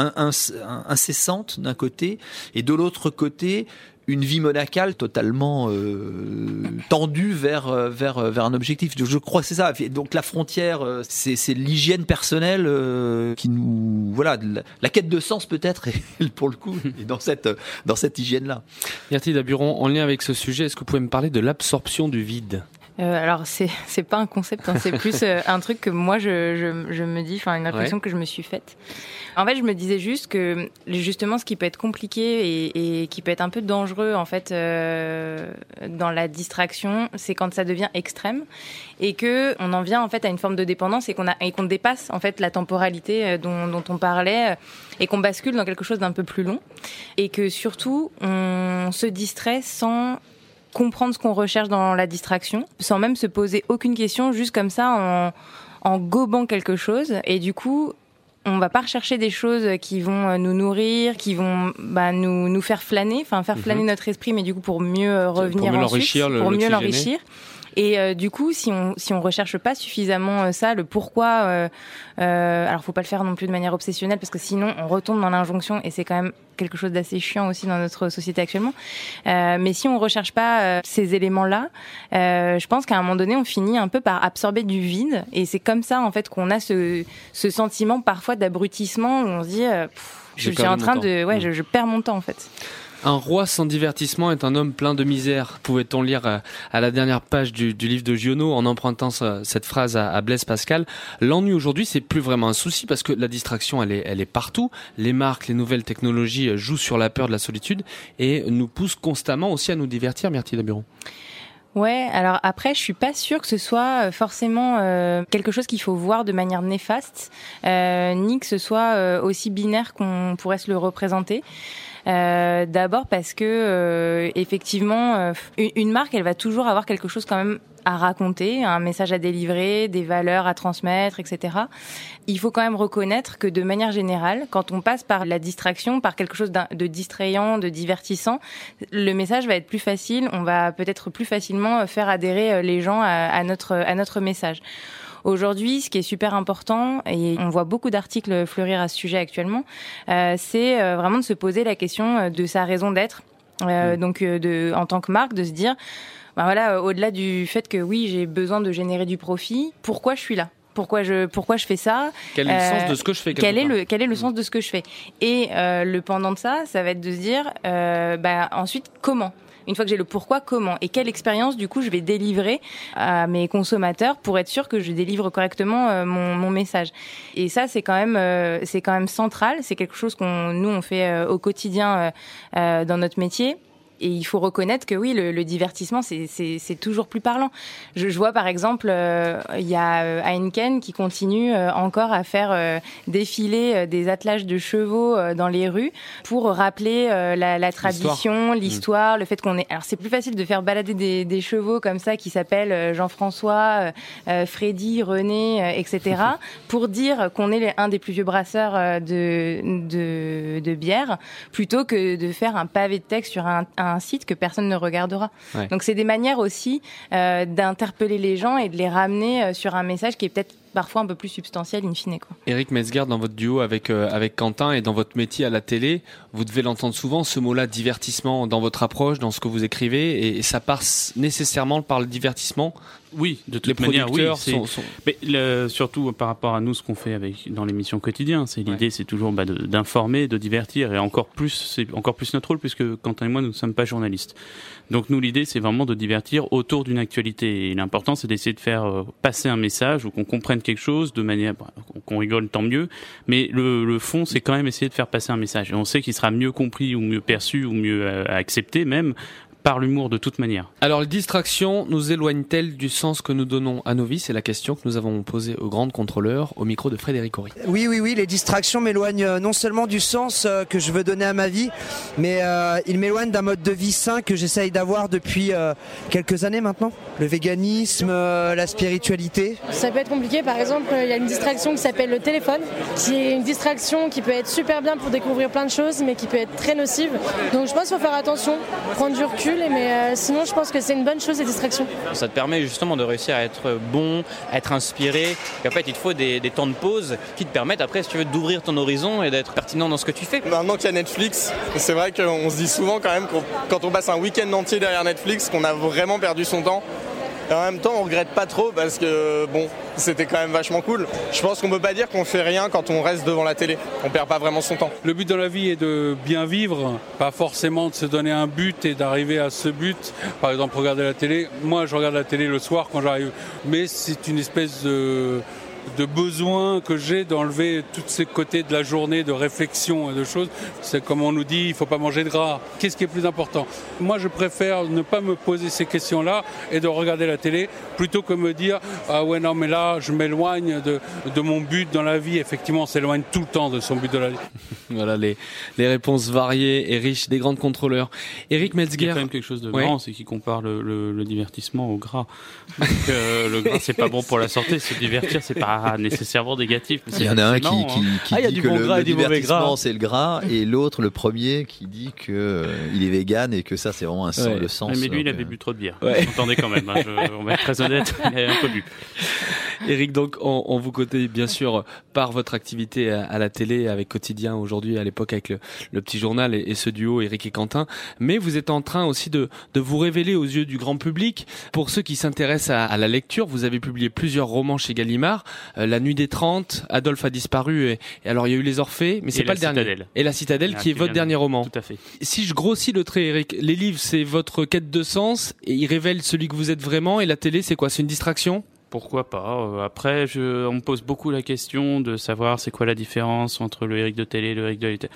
[SPEAKER 9] incessantes d'un côté, et de l'autre côté une vie monacale totalement euh, tendue vers euh, vers euh, vers un objectif. Je crois que c'est ça. Donc la frontière, c'est l'hygiène personnelle qui nous voilà la, quête de sens peut-être pour le coup est dans cette dans cette hygiène là.
[SPEAKER 5] Gertrude Aburon, en lien avec ce sujet, est-ce que vous pouvez me parler de l'absorption du vide?
[SPEAKER 10] Euh, alors c'est c'est pas un concept, hein, c'est plus euh, un truc que moi je, je, je me dis, enfin une réflexion
[SPEAKER 5] Ouais.
[SPEAKER 10] que je me suis faite. En fait, je me disais juste que justement ce qui peut être compliqué et, et qui peut être un peu dangereux en fait euh, dans la distraction, c'est quand ça devient extrême et que on en vient en fait à une forme de dépendance et qu'on a et qu'on dépasse en fait la temporalité euh, dont, dont on parlait euh, et qu'on bascule dans quelque chose d'un peu plus long et que surtout on se distrait sans comprendre ce qu'on recherche dans la distraction, sans même se poser aucune question, juste comme ça en, en gobant quelque chose. Et du coup, on va pas rechercher des choses qui vont euh, nous nourrir, qui vont bah, nous, nous faire flâner, enfin faire
[SPEAKER 5] Mhm.
[SPEAKER 10] flâner notre esprit, mais du coup pour mieux euh, revenir
[SPEAKER 5] mieux
[SPEAKER 10] ensuite,
[SPEAKER 5] l'enrichir, le-
[SPEAKER 10] pour mieux l'enrichir. Et euh, du coup, si on si on recherche pas suffisamment euh, ça, le pourquoi, euh, euh, alors faut pas le faire non plus de manière obsessionnelle parce que sinon on retombe dans l'injonction et c'est quand même quelque chose d'assez chiant aussi dans notre société actuellement. Euh, mais si on recherche pas euh, ces éléments-là, euh, je pense qu'à un moment donné on finit un peu par absorber du vide et c'est comme ça en fait qu'on a ce ce sentiment parfois d'abrutissement où on se dit euh, pff, je suis en train de
[SPEAKER 5] temps.
[SPEAKER 10] ouais
[SPEAKER 5] Mm.
[SPEAKER 10] je, je perds mon temps en fait.
[SPEAKER 5] Un roi sans divertissement est un homme plein de misère, pouvait-on lire euh, à la dernière page du, du livre de Giono en empruntant ce- cette phrase à, à Blaise Pascal. L'ennui aujourd'hui, c'est plus vraiment un souci parce que la distraction, elle est, elle est partout. Les marques, les nouvelles technologies euh, jouent sur la peur de la solitude et nous poussent constamment aussi à nous divertir, Myrtille Daburon.
[SPEAKER 10] Ouais, alors après, je suis pas sûre que ce soit euh, forcément euh, quelque chose qu'il faut voir de manière néfaste, euh, ni que ce soit euh, aussi binaire qu'on pourrait se le représenter. Euh, D'abord parce que euh, effectivement, euh, une, marque, elle va toujours avoir quelque chose quand même à raconter, un message à délivrer, des valeurs à transmettre, etc. Il faut quand même reconnaître que de manière générale, quand on passe par la distraction, par quelque chose de distrayant, de divertissant, le message va être plus facile. On va peut-être plus facilement euh, faire adhérer les gens à notre à notre message. Aujourd'hui, ce qui est super important, et on voit beaucoup d'articles fleurir à ce sujet actuellement, euh, c'est euh, vraiment de se poser la question euh, de sa raison d'être. Euh, Donc, de, en tant que marque, de se dire, ben voilà, au-delà du fait que oui, j'ai besoin de générer du profit, pourquoi je suis là? Pourquoi je pourquoi je fais ça?
[SPEAKER 5] Quel est le sens de ce que je fais,
[SPEAKER 10] Quel est le quel est le sens de ce que je fais? Et euh, le pendant de ça, ça va être de se dire, euh, bah, ensuite comment? Une fois que j'ai le pourquoi, comment et quelle expérience du coup je vais délivrer à mes consommateurs pour être sûr que je délivre correctement euh, mon, message. Et ça c'est quand même euh, c'est quand même central. C'est quelque chose qu'on nous on fait euh, au quotidien dans notre métier. Et il faut reconnaître que oui, le, le divertissement, c'est- toujours plus parlant. Je, je vois par exemple, euh, il y a euh, Heineken qui continue euh, encore à faire euh, défiler des attelages de chevaux dans les rues pour rappeler euh, la, la tradition, l'histoire, le fait qu'on est. Alors c'est plus facile de faire balader des, des chevaux comme ça qui s'appellent Jean-François, Freddy, René, etc. pour dire qu'on est un des plus vieux brasseurs de, de, de bière, plutôt que de faire un pavé de texte sur un, un site que personne ne regardera.
[SPEAKER 5] Ouais.
[SPEAKER 10] Donc c'est des manières aussi euh, d'interpeller les gens et de les ramener euh, sur un message qui est peut-être parfois un peu plus substantiel in fine. Quoi.
[SPEAKER 5] Eric Metzger, dans votre duo avec, euh, avec Quentin et dans votre métier à la télé, vous devez l'entendre souvent, ce mot-là, divertissement, dans votre approche, dans ce que vous écrivez, et, et ça passe nécessairement par le divertissement.
[SPEAKER 6] Oui, de
[SPEAKER 5] Les
[SPEAKER 6] toute manière, oui.
[SPEAKER 5] producteurs
[SPEAKER 6] c'est-
[SPEAKER 5] sont- sont-
[SPEAKER 6] Mais le- surtout par rapport à nous, ce qu'on fait avec dans l'émission quotidien, c'est l'idée, c'est toujours bah, de- d'informer, de divertir, et encore plus, c'est encore plus notre rôle puisque Quentin et moi, nous ne sommes pas journalistes. Donc nous, l'idée, c'est vraiment de divertir autour d'une actualité. Et l'important, c'est d'essayer de faire euh, passer un message ou qu'on comprenne quelque chose de manière bah, qu'on rigole, tant mieux. Mais le, le fond, c'est quand même essayer de faire passer un message. Et on sait qu'il sera mieux compris ou mieux perçu ou mieux euh, accepté même par l'humour de toute manière.
[SPEAKER 5] Alors, les distractions nous éloignent-elles du sens que nous donnons à nos vies? C'est la question que nous avons posée au grand contrôleur, au micro de Frédéric Horry.
[SPEAKER 11] Oui, oui, oui, les distractions m'éloignent euh, non seulement du sens euh, que je veux donner à ma vie, mais euh, ils m'éloignent d'un mode de vie sain que j'essaye d'avoir depuis euh, quelques années maintenant. Le véganisme, euh, la spiritualité.
[SPEAKER 12] Ça peut être compliqué, par exemple, il y a une distraction qui s'appelle le téléphone, qui est une distraction qui peut être super bien pour découvrir plein de choses, mais qui peut être très nocive. Donc je pense qu'il faut faire attention, prendre du recul, mais euh, sinon je pense que c'est une bonne chose les distractions.
[SPEAKER 13] Ça te permet justement de réussir à être bon, à être inspiré. Et en fait, il te faut des, des temps de pause qui te permettent après, si tu veux, d'ouvrir ton horizon et d'être pertinent dans ce que tu fais.
[SPEAKER 14] Maintenant qu'il y a Netflix, c'est vrai qu'on se dit souvent quand même qu'on- quand on passe un week-end entier derrière Netflix qu'on a vraiment perdu son temps. Et en même temps, on regrette pas trop parce que bon, c'était quand même vachement cool. Je pense qu'on peut pas dire qu'on fait rien quand on reste devant la télé. On perd pas vraiment son temps.
[SPEAKER 15] Le but dans la vie est de bien vivre, pas forcément de se donner un but et d'arriver à ce but. Par exemple, regarder la télé. Moi, je regarde la télé le soir quand j'arrive, mais c'est une espèce de de besoin que j'ai d'enlever tous ces côtés de la journée de réflexion et de choses. C'est comme on nous dit, il faut pas manger de gras. Qu'est-ce qui est plus important? Moi, je préfère ne pas me poser ces questions-là et de regarder la télé plutôt que me dire ah ouais non mais là je m'éloigne de, de mon but dans la vie. Effectivement, on s'éloigne tout le temps de son but de la vie.
[SPEAKER 5] Voilà les, les réponses variées et riches des grandes contrôleurs. Eric
[SPEAKER 6] Il y
[SPEAKER 5] Metzger.
[SPEAKER 6] a quand même quelque chose de
[SPEAKER 5] Ouais.
[SPEAKER 6] grand, c'est qu'il compare le, le- le divertissement au gras. Donc, euh, le gras, c'est pas bon pour la santé. Se divertir, c'est pas nécessairement négatif. mais
[SPEAKER 9] Il y en a un qui,
[SPEAKER 6] Ah,
[SPEAKER 9] dit
[SPEAKER 6] du
[SPEAKER 9] que
[SPEAKER 6] bon
[SPEAKER 9] le,
[SPEAKER 6] gras
[SPEAKER 9] le
[SPEAKER 6] du
[SPEAKER 9] divertissement c'est le gras et l'autre, le premier, qui dit que euh, il est vegan et que ça c'est vraiment un sens,
[SPEAKER 6] Ouais.
[SPEAKER 9] le sens.
[SPEAKER 6] Mais lui, il avait
[SPEAKER 9] euh,
[SPEAKER 6] bu trop de bière.
[SPEAKER 9] Ouais.
[SPEAKER 6] Vous entendez quand même. hein, je- on va être très honnête, il avait un peu bu.
[SPEAKER 5] Eric, donc on, on, vous connaît bien sûr par votre activité à, la télé avec Quotidien aujourd'hui, à l'époque avec le, le, petit journal et, et, ce duo Eric et Quentin. Mais vous êtes en train aussi de, de vous révéler aux yeux du grand public. Pour ceux qui s'intéressent à, à, la lecture, vous avez publié plusieurs romans chez Gallimard. Euh, la Nuit des 30, Adolphe a disparu. Et, et, alors il y a eu Les Orphées, mais c'est pas le
[SPEAKER 6] Citadelle.
[SPEAKER 5] dernier. Et La Citadelle, qui est votre dernier roman.
[SPEAKER 6] Tout à fait.
[SPEAKER 5] Si je grossis le trait, Eric, les livres c'est votre quête de sens et ils révèlent celui que vous êtes vraiment. Et la télé c'est quoi? C'est une distraction?
[SPEAKER 6] Pourquoi pas euh, Après, je, on me pose beaucoup la question de savoir c'est quoi la différence entre le Eric de télé et le Eric de la télé.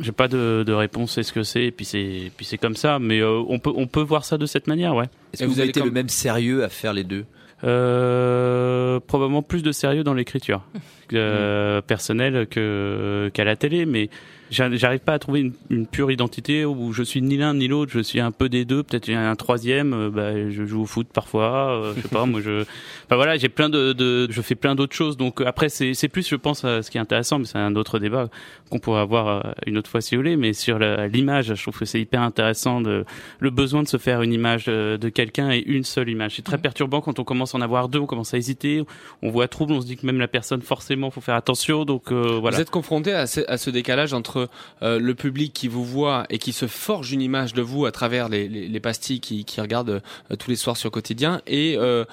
[SPEAKER 6] J'ai pas de, de réponse, c'est ce que c'est, et puis c'est, puis c'est comme ça. Mais euh, on peut, on peut voir ça de cette manière, ouais.
[SPEAKER 9] Est-ce que vous, avez été comme... le même sérieux à faire les deux?
[SPEAKER 6] Euh, Probablement plus de sérieux dans l'écriture euh, personnelle que qu'à la télé, mais j'arrive pas à trouver une, une, pure identité où je suis ni l'un ni l'autre, je suis un peu des deux, peut-être un troisième, euh, bah, je joue au foot parfois, euh, je sais pas, moi je, enfin voilà, j'ai plein de, de, je fais plein d'autres choses, donc après c'est, plus, je pense, ce qui est intéressant, mais c'est un autre débat qu'on pourrait avoir une autre fois si vous voulez, mais sur l'image, je trouve que c'est hyper intéressant de, le besoin de se faire une image de, de quelqu'un et une seule image. C'est très perturbant quand on commence à en avoir deux, on commence à hésiter, on voit trouble, on se dit que même la personne forcément faut faire attention, donc euh, voilà.
[SPEAKER 5] Vous êtes confronté à ce, à ce décalage entre euh, le public qui vous voit et qui se forge une image de vous à travers les, les, les pastilles qui, qui regardent euh, tous les soirs sur quotidien et euh,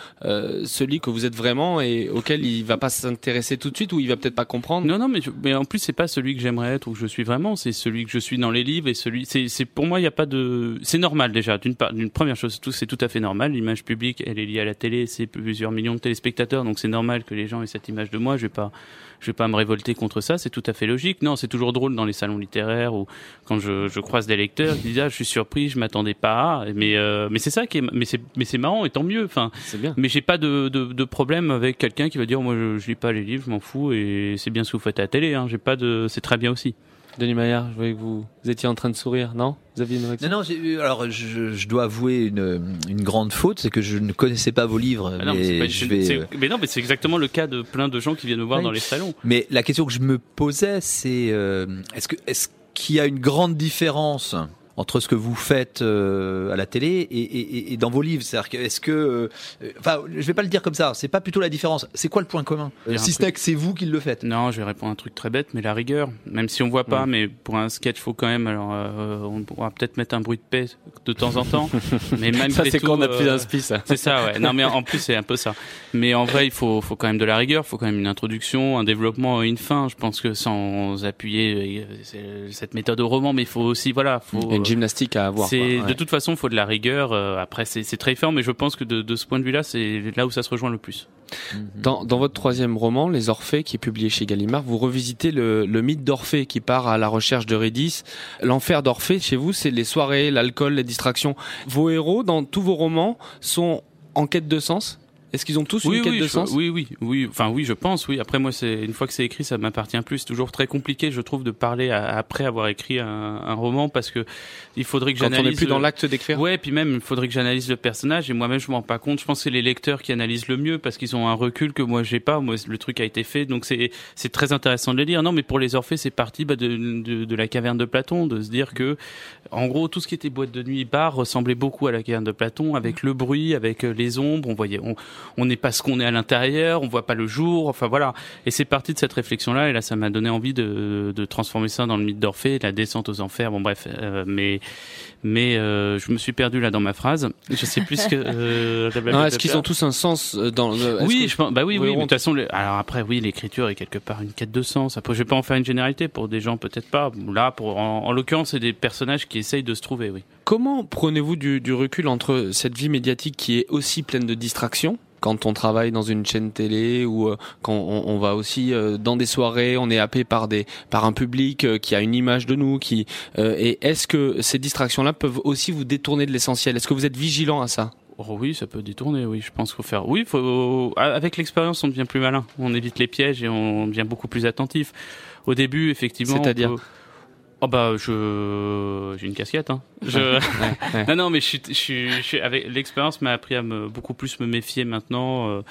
[SPEAKER 5] celui que vous êtes vraiment et auquel il va pas s'intéresser tout de suite ou il va peut-être pas comprendre.
[SPEAKER 6] Non non mais mais en plus c'est pas celui que j'aimerais être ou que je suis vraiment, c'est celui que je suis dans les livres et celui c'est pour moi il y a pas de c'est normal déjà d'une première chose c'est tout à fait normal l'image publique elle est liée à la télé c'est plusieurs millions de téléspectateurs donc c'est normal que les gens aient cette image de moi je vais pas je vais pas me révolter contre ça, c'est tout à fait logique. Non, c'est toujours drôle dans les salons littéraires ou quand je, je croise des lecteurs qui disent ah je suis surpris, je m'attendais pas. Mais euh, mais c'est ça qui est mais c'est mais c'est marrant et tant mieux. Enfin,
[SPEAKER 5] c'est bien.
[SPEAKER 6] Mais j'ai pas de, de, de problème avec quelqu'un qui va dire moi je, je lis pas les livres, je m'en fous et c'est bien ce que vous faites à la télé. Hein. J'ai pas de c'est très bien aussi.
[SPEAKER 5] Denis Maillard, je voyais que vous, vous étiez en train de sourire, non? Vous aviez une réaction
[SPEAKER 9] Non, non, alors je, je, dois avouer une, une grande faute, c'est que je ne connaissais pas vos livres.
[SPEAKER 6] Ah non,
[SPEAKER 9] mais,
[SPEAKER 6] mais,
[SPEAKER 9] je vais,
[SPEAKER 6] mais non, mais c'est exactement le cas de plein de gens qui viennent me voir
[SPEAKER 9] oui.
[SPEAKER 6] dans les salons.
[SPEAKER 9] Mais la question que je me posais, c'est euh, est-ce que est-ce qu'il y a une grande différence entre ce que vous faites euh, à la télé et, et, et dans vos livres. C'est-à-dire que est-ce que, euh, enfin, je vais pas le dire comme ça. C'est pas plutôt la différence. C'est quoi le point commun? Si ce n'est que c'est vous qui le faites.
[SPEAKER 6] Non, je vais répondre à un truc très bête, mais la rigueur. Même si on voit pas, mais pour un sketch, faut quand même. Alors, euh, on pourra peut-être mettre un bruit de paix de temps en temps. mais malgré
[SPEAKER 5] Ça, c'est quand on a plus
[SPEAKER 6] euh,
[SPEAKER 5] d'inspi, ça.
[SPEAKER 6] C'est ça, ouais. Non, mais en plus, c'est un peu ça. Mais en vrai, il faut, faut quand même de la rigueur. Il faut quand même une introduction, un développement et une fin. Je pense que sans appuyer cette méthode au roman, mais il faut aussi, voilà, faut.
[SPEAKER 5] Une gymnastique à avoir.
[SPEAKER 6] C'est
[SPEAKER 5] ouais.
[SPEAKER 6] de toute façon, il faut de la rigueur. Euh, Après, c'est c'est très fort, mais je pense que de, de ce point de vue-là, c'est là où ça se rejoint le plus.
[SPEAKER 5] Dans, dans votre troisième roman, Les Orphées, qui est publié chez Gallimard, vous revisitez le, le mythe d'Orphée qui part à la recherche d'Eurydice. L'enfer d'Orphée, chez vous, c'est les soirées, l'alcool, les distractions. Vos héros, dans tous vos romans, sont en quête de sens? Est-ce qu'ils ont tous
[SPEAKER 6] oui,
[SPEAKER 5] une quête
[SPEAKER 6] oui,
[SPEAKER 5] de
[SPEAKER 6] je-
[SPEAKER 5] sens?
[SPEAKER 6] oui, oui, oui. Enfin, oui, je pense. Oui. Après, moi, c'est une fois que c'est écrit, ça m'appartient plus. C'est toujours très compliqué, je trouve, de parler à- après avoir écrit un, un roman parce que il faudrait que
[SPEAKER 5] Quand on
[SPEAKER 6] j'analyse.
[SPEAKER 5] n'est plus dans l'acte d'écrire
[SPEAKER 6] Ouais, puis même, il faudrait que j'analyse le personnage et moi-même, je m'en rends pas compte. Je pense que c'est les lecteurs qui analysent le mieux parce qu'ils ont un recul que moi, j'ai pas. Moi, le truc a été fait, donc c'est c'est très intéressant de le lire. Non, mais pour les Orphées, c'est parti bah, de, de, de la caverne de Platon, de se dire que, en gros, tout ce qui était boîte de nuit, bar ressemblait beaucoup à la caverne de Platon, avec le bruit, avec euh, les ombres. On voyait, on on n'est pas ce qu'on est à l'intérieur, on voit pas le jour. Enfin voilà. Et c'est parti de cette réflexion-là. Et là, ça m'a donné envie de, de transformer ça dans le mythe d'Orphée, la descente aux enfers. Bon bref, euh, mais mais euh, je me suis perdu là dans ma phrase. Je sais plus ce que. Euh,
[SPEAKER 5] Non, Est-ce qu'ils ont tous un sens euh, dans le...
[SPEAKER 6] oui,
[SPEAKER 5] que-
[SPEAKER 6] je pense, bah oui, oui. De toute façon, le- alors après, oui, l'écriture est quelque part une quête de sens. Après, je vais pas en faire une généralité pour des gens, peut-être pas. Là, pour, en, en l'occurrence, c'est des personnages qui essayent de se trouver, oui.
[SPEAKER 5] Comment prenez-vous du, du recul entre cette vie médiatique qui est aussi pleine de distractions quand on travaille dans une chaîne télé ou euh, quand on, on va aussi euh, dans des soirées, on est happé par des par un public euh, qui a une image de nous qui euh, et est-ce que ces distractions là peuvent aussi vous détourner de l'essentiel? Est-ce que vous êtes vigilant à ça?
[SPEAKER 6] Oh oui, ça peut détourner, oui. Je pense qu'il faut faire. Oui, faut... avec l'expérience, on devient plus malin. On évite les pièges et on devient beaucoup plus attentif. Au début, effectivement.
[SPEAKER 5] C'est-à-dire
[SPEAKER 6] peut- Oh bah je j'ai une casquette hein. Je... Non non mais je suis, je suis, je suis- avec l'expérience m'a appris à me beaucoup plus me méfier maintenant euh,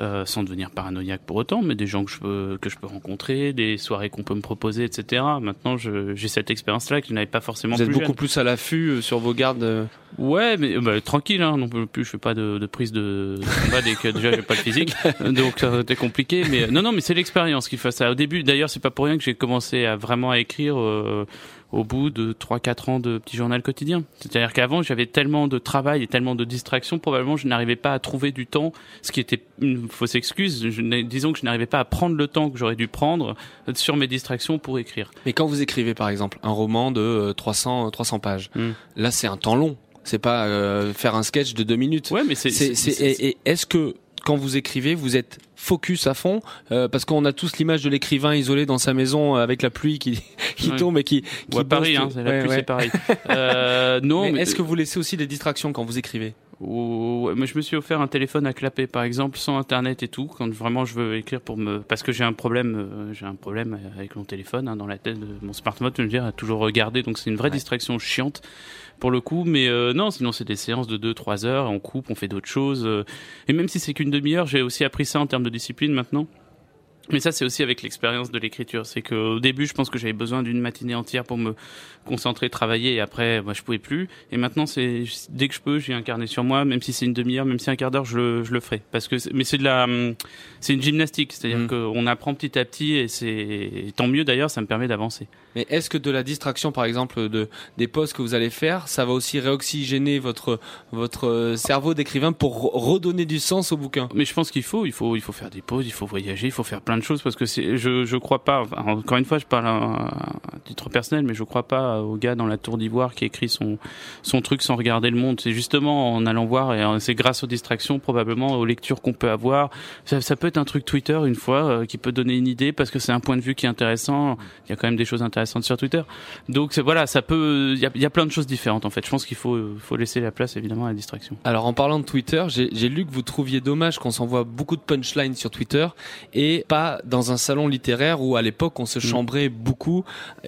[SPEAKER 6] euh, sans devenir paranoïaque pour autant mais des gens que je peux que je peux rencontrer des soirées qu'on peut me proposer etc. Maintenant j'ai cette expérience là que je n'avais pas forcément
[SPEAKER 5] Vous êtes
[SPEAKER 6] plus
[SPEAKER 5] beaucoup
[SPEAKER 6] jeune.
[SPEAKER 5] plus à l'affût euh, sur vos gardes. euh.
[SPEAKER 6] Ouais, mais bah, tranquille, hein, non plus. Je fais pas de, de prise de combat dès que déjà j'ai pas de physique, donc c'était compliqué. Mais non, non, mais c'est l'expérience qui fait ça. Au début, d'ailleurs, c'est pas pour rien que j'ai commencé à vraiment à écrire euh, au bout de 3-4 ans de petit journal quotidien. C'est-à-dire qu'avant, j'avais tellement de travail et tellement de distractions, probablement je n'arrivais pas à trouver du temps, ce qui était une fausse excuse. Je disons que je n'arrivais pas à prendre le temps que j'aurais dû prendre euh, sur mes distractions pour écrire.
[SPEAKER 5] Mais quand vous écrivez par exemple un roman de euh, 300 300 pages, là c'est un temps long. C'est pas euh, faire un sketch de deux minutes.
[SPEAKER 6] Ouais, mais c'est-
[SPEAKER 5] et est-ce que quand vous écrivez, vous êtes focus à fond euh, parce qu'on a tous l'image de l'écrivain isolé dans sa maison avec la pluie qui qui
[SPEAKER 6] Ouais.
[SPEAKER 5] tombe et qui, qui
[SPEAKER 6] Ou
[SPEAKER 5] bosse.
[SPEAKER 6] hein, la
[SPEAKER 5] Ouais,
[SPEAKER 6] pluie,
[SPEAKER 5] ouais.
[SPEAKER 6] c'est pareil. Euh, non,
[SPEAKER 5] mais,
[SPEAKER 6] mais-
[SPEAKER 5] est-ce que vous laissez aussi des distractions quand vous écrivez?
[SPEAKER 6] Ouais, mais je me suis offert un téléphone à clapper, par exemple, sans internet et tout, quand vraiment je veux écrire pour me, parce que j'ai un problème, euh, j'ai un problème avec mon téléphone hein, dans la tête mon smartphone, je veux dire, à toujours regarder, donc c'est une vraie distraction chiante pour le coup, mais euh, non, sinon c'est des séances de 2-3 heures, on coupe, on fait d'autres choses, euh, et même si c'est qu'une demi-heure, j'ai aussi appris ça en termes de discipline maintenant. Mais ça, c'est aussi avec l'expérience de l'écriture. C'est qu'au début, je pense que j'avais besoin d'une matinée entière pour me concentrer, travailler, et après, moi, je pouvais plus. Et maintenant, c'est dès que je peux, j'ai un carnet sur moi, même si c'est une demi-heure, même si un quart d'heure, je le, je le ferai. Parce que, mais c'est de la, c'est une gymnastique. C'est-à-dire qu'on apprend petit à petit, et c'est tant mieux d'ailleurs, ça me permet d'avancer.
[SPEAKER 5] Mais est-ce que de la distraction, par exemple, de des posts que vous allez faire, ça va aussi réoxygéner votre votre euh, cerveau d'écrivain pour re- redonner du sens au bouquin?
[SPEAKER 6] Mais je pense qu'il faut, il faut, il faut faire des pauses, il faut voyager, il faut faire plein de choses parce que je, je crois pas. encore une fois, je parle à, à titre personnel, mais je crois pas au gars dans la tour d'ivoire qui écrit son son truc sans regarder le monde. C'est justement en allant voir et euh, c'est grâce aux distractions, probablement aux lectures qu'on peut avoir. Ça, peut être un truc Twitter une fois euh, qui peut donner une idée parce que c'est un point de vue qui est intéressant. Il y a quand même des choses intéressantes sur Twitter. Donc voilà, ça peut, il y a, plein de choses différentes en fait. Je pense qu'il faut, faut laisser la place évidemment à la distraction.
[SPEAKER 5] Alors en parlant de Twitter, j'ai lu que vous trouviez dommage qu'on s'envoie beaucoup de punchlines sur Twitter et pas dans un salon littéraire où à l'époque on se chambrait beaucoup,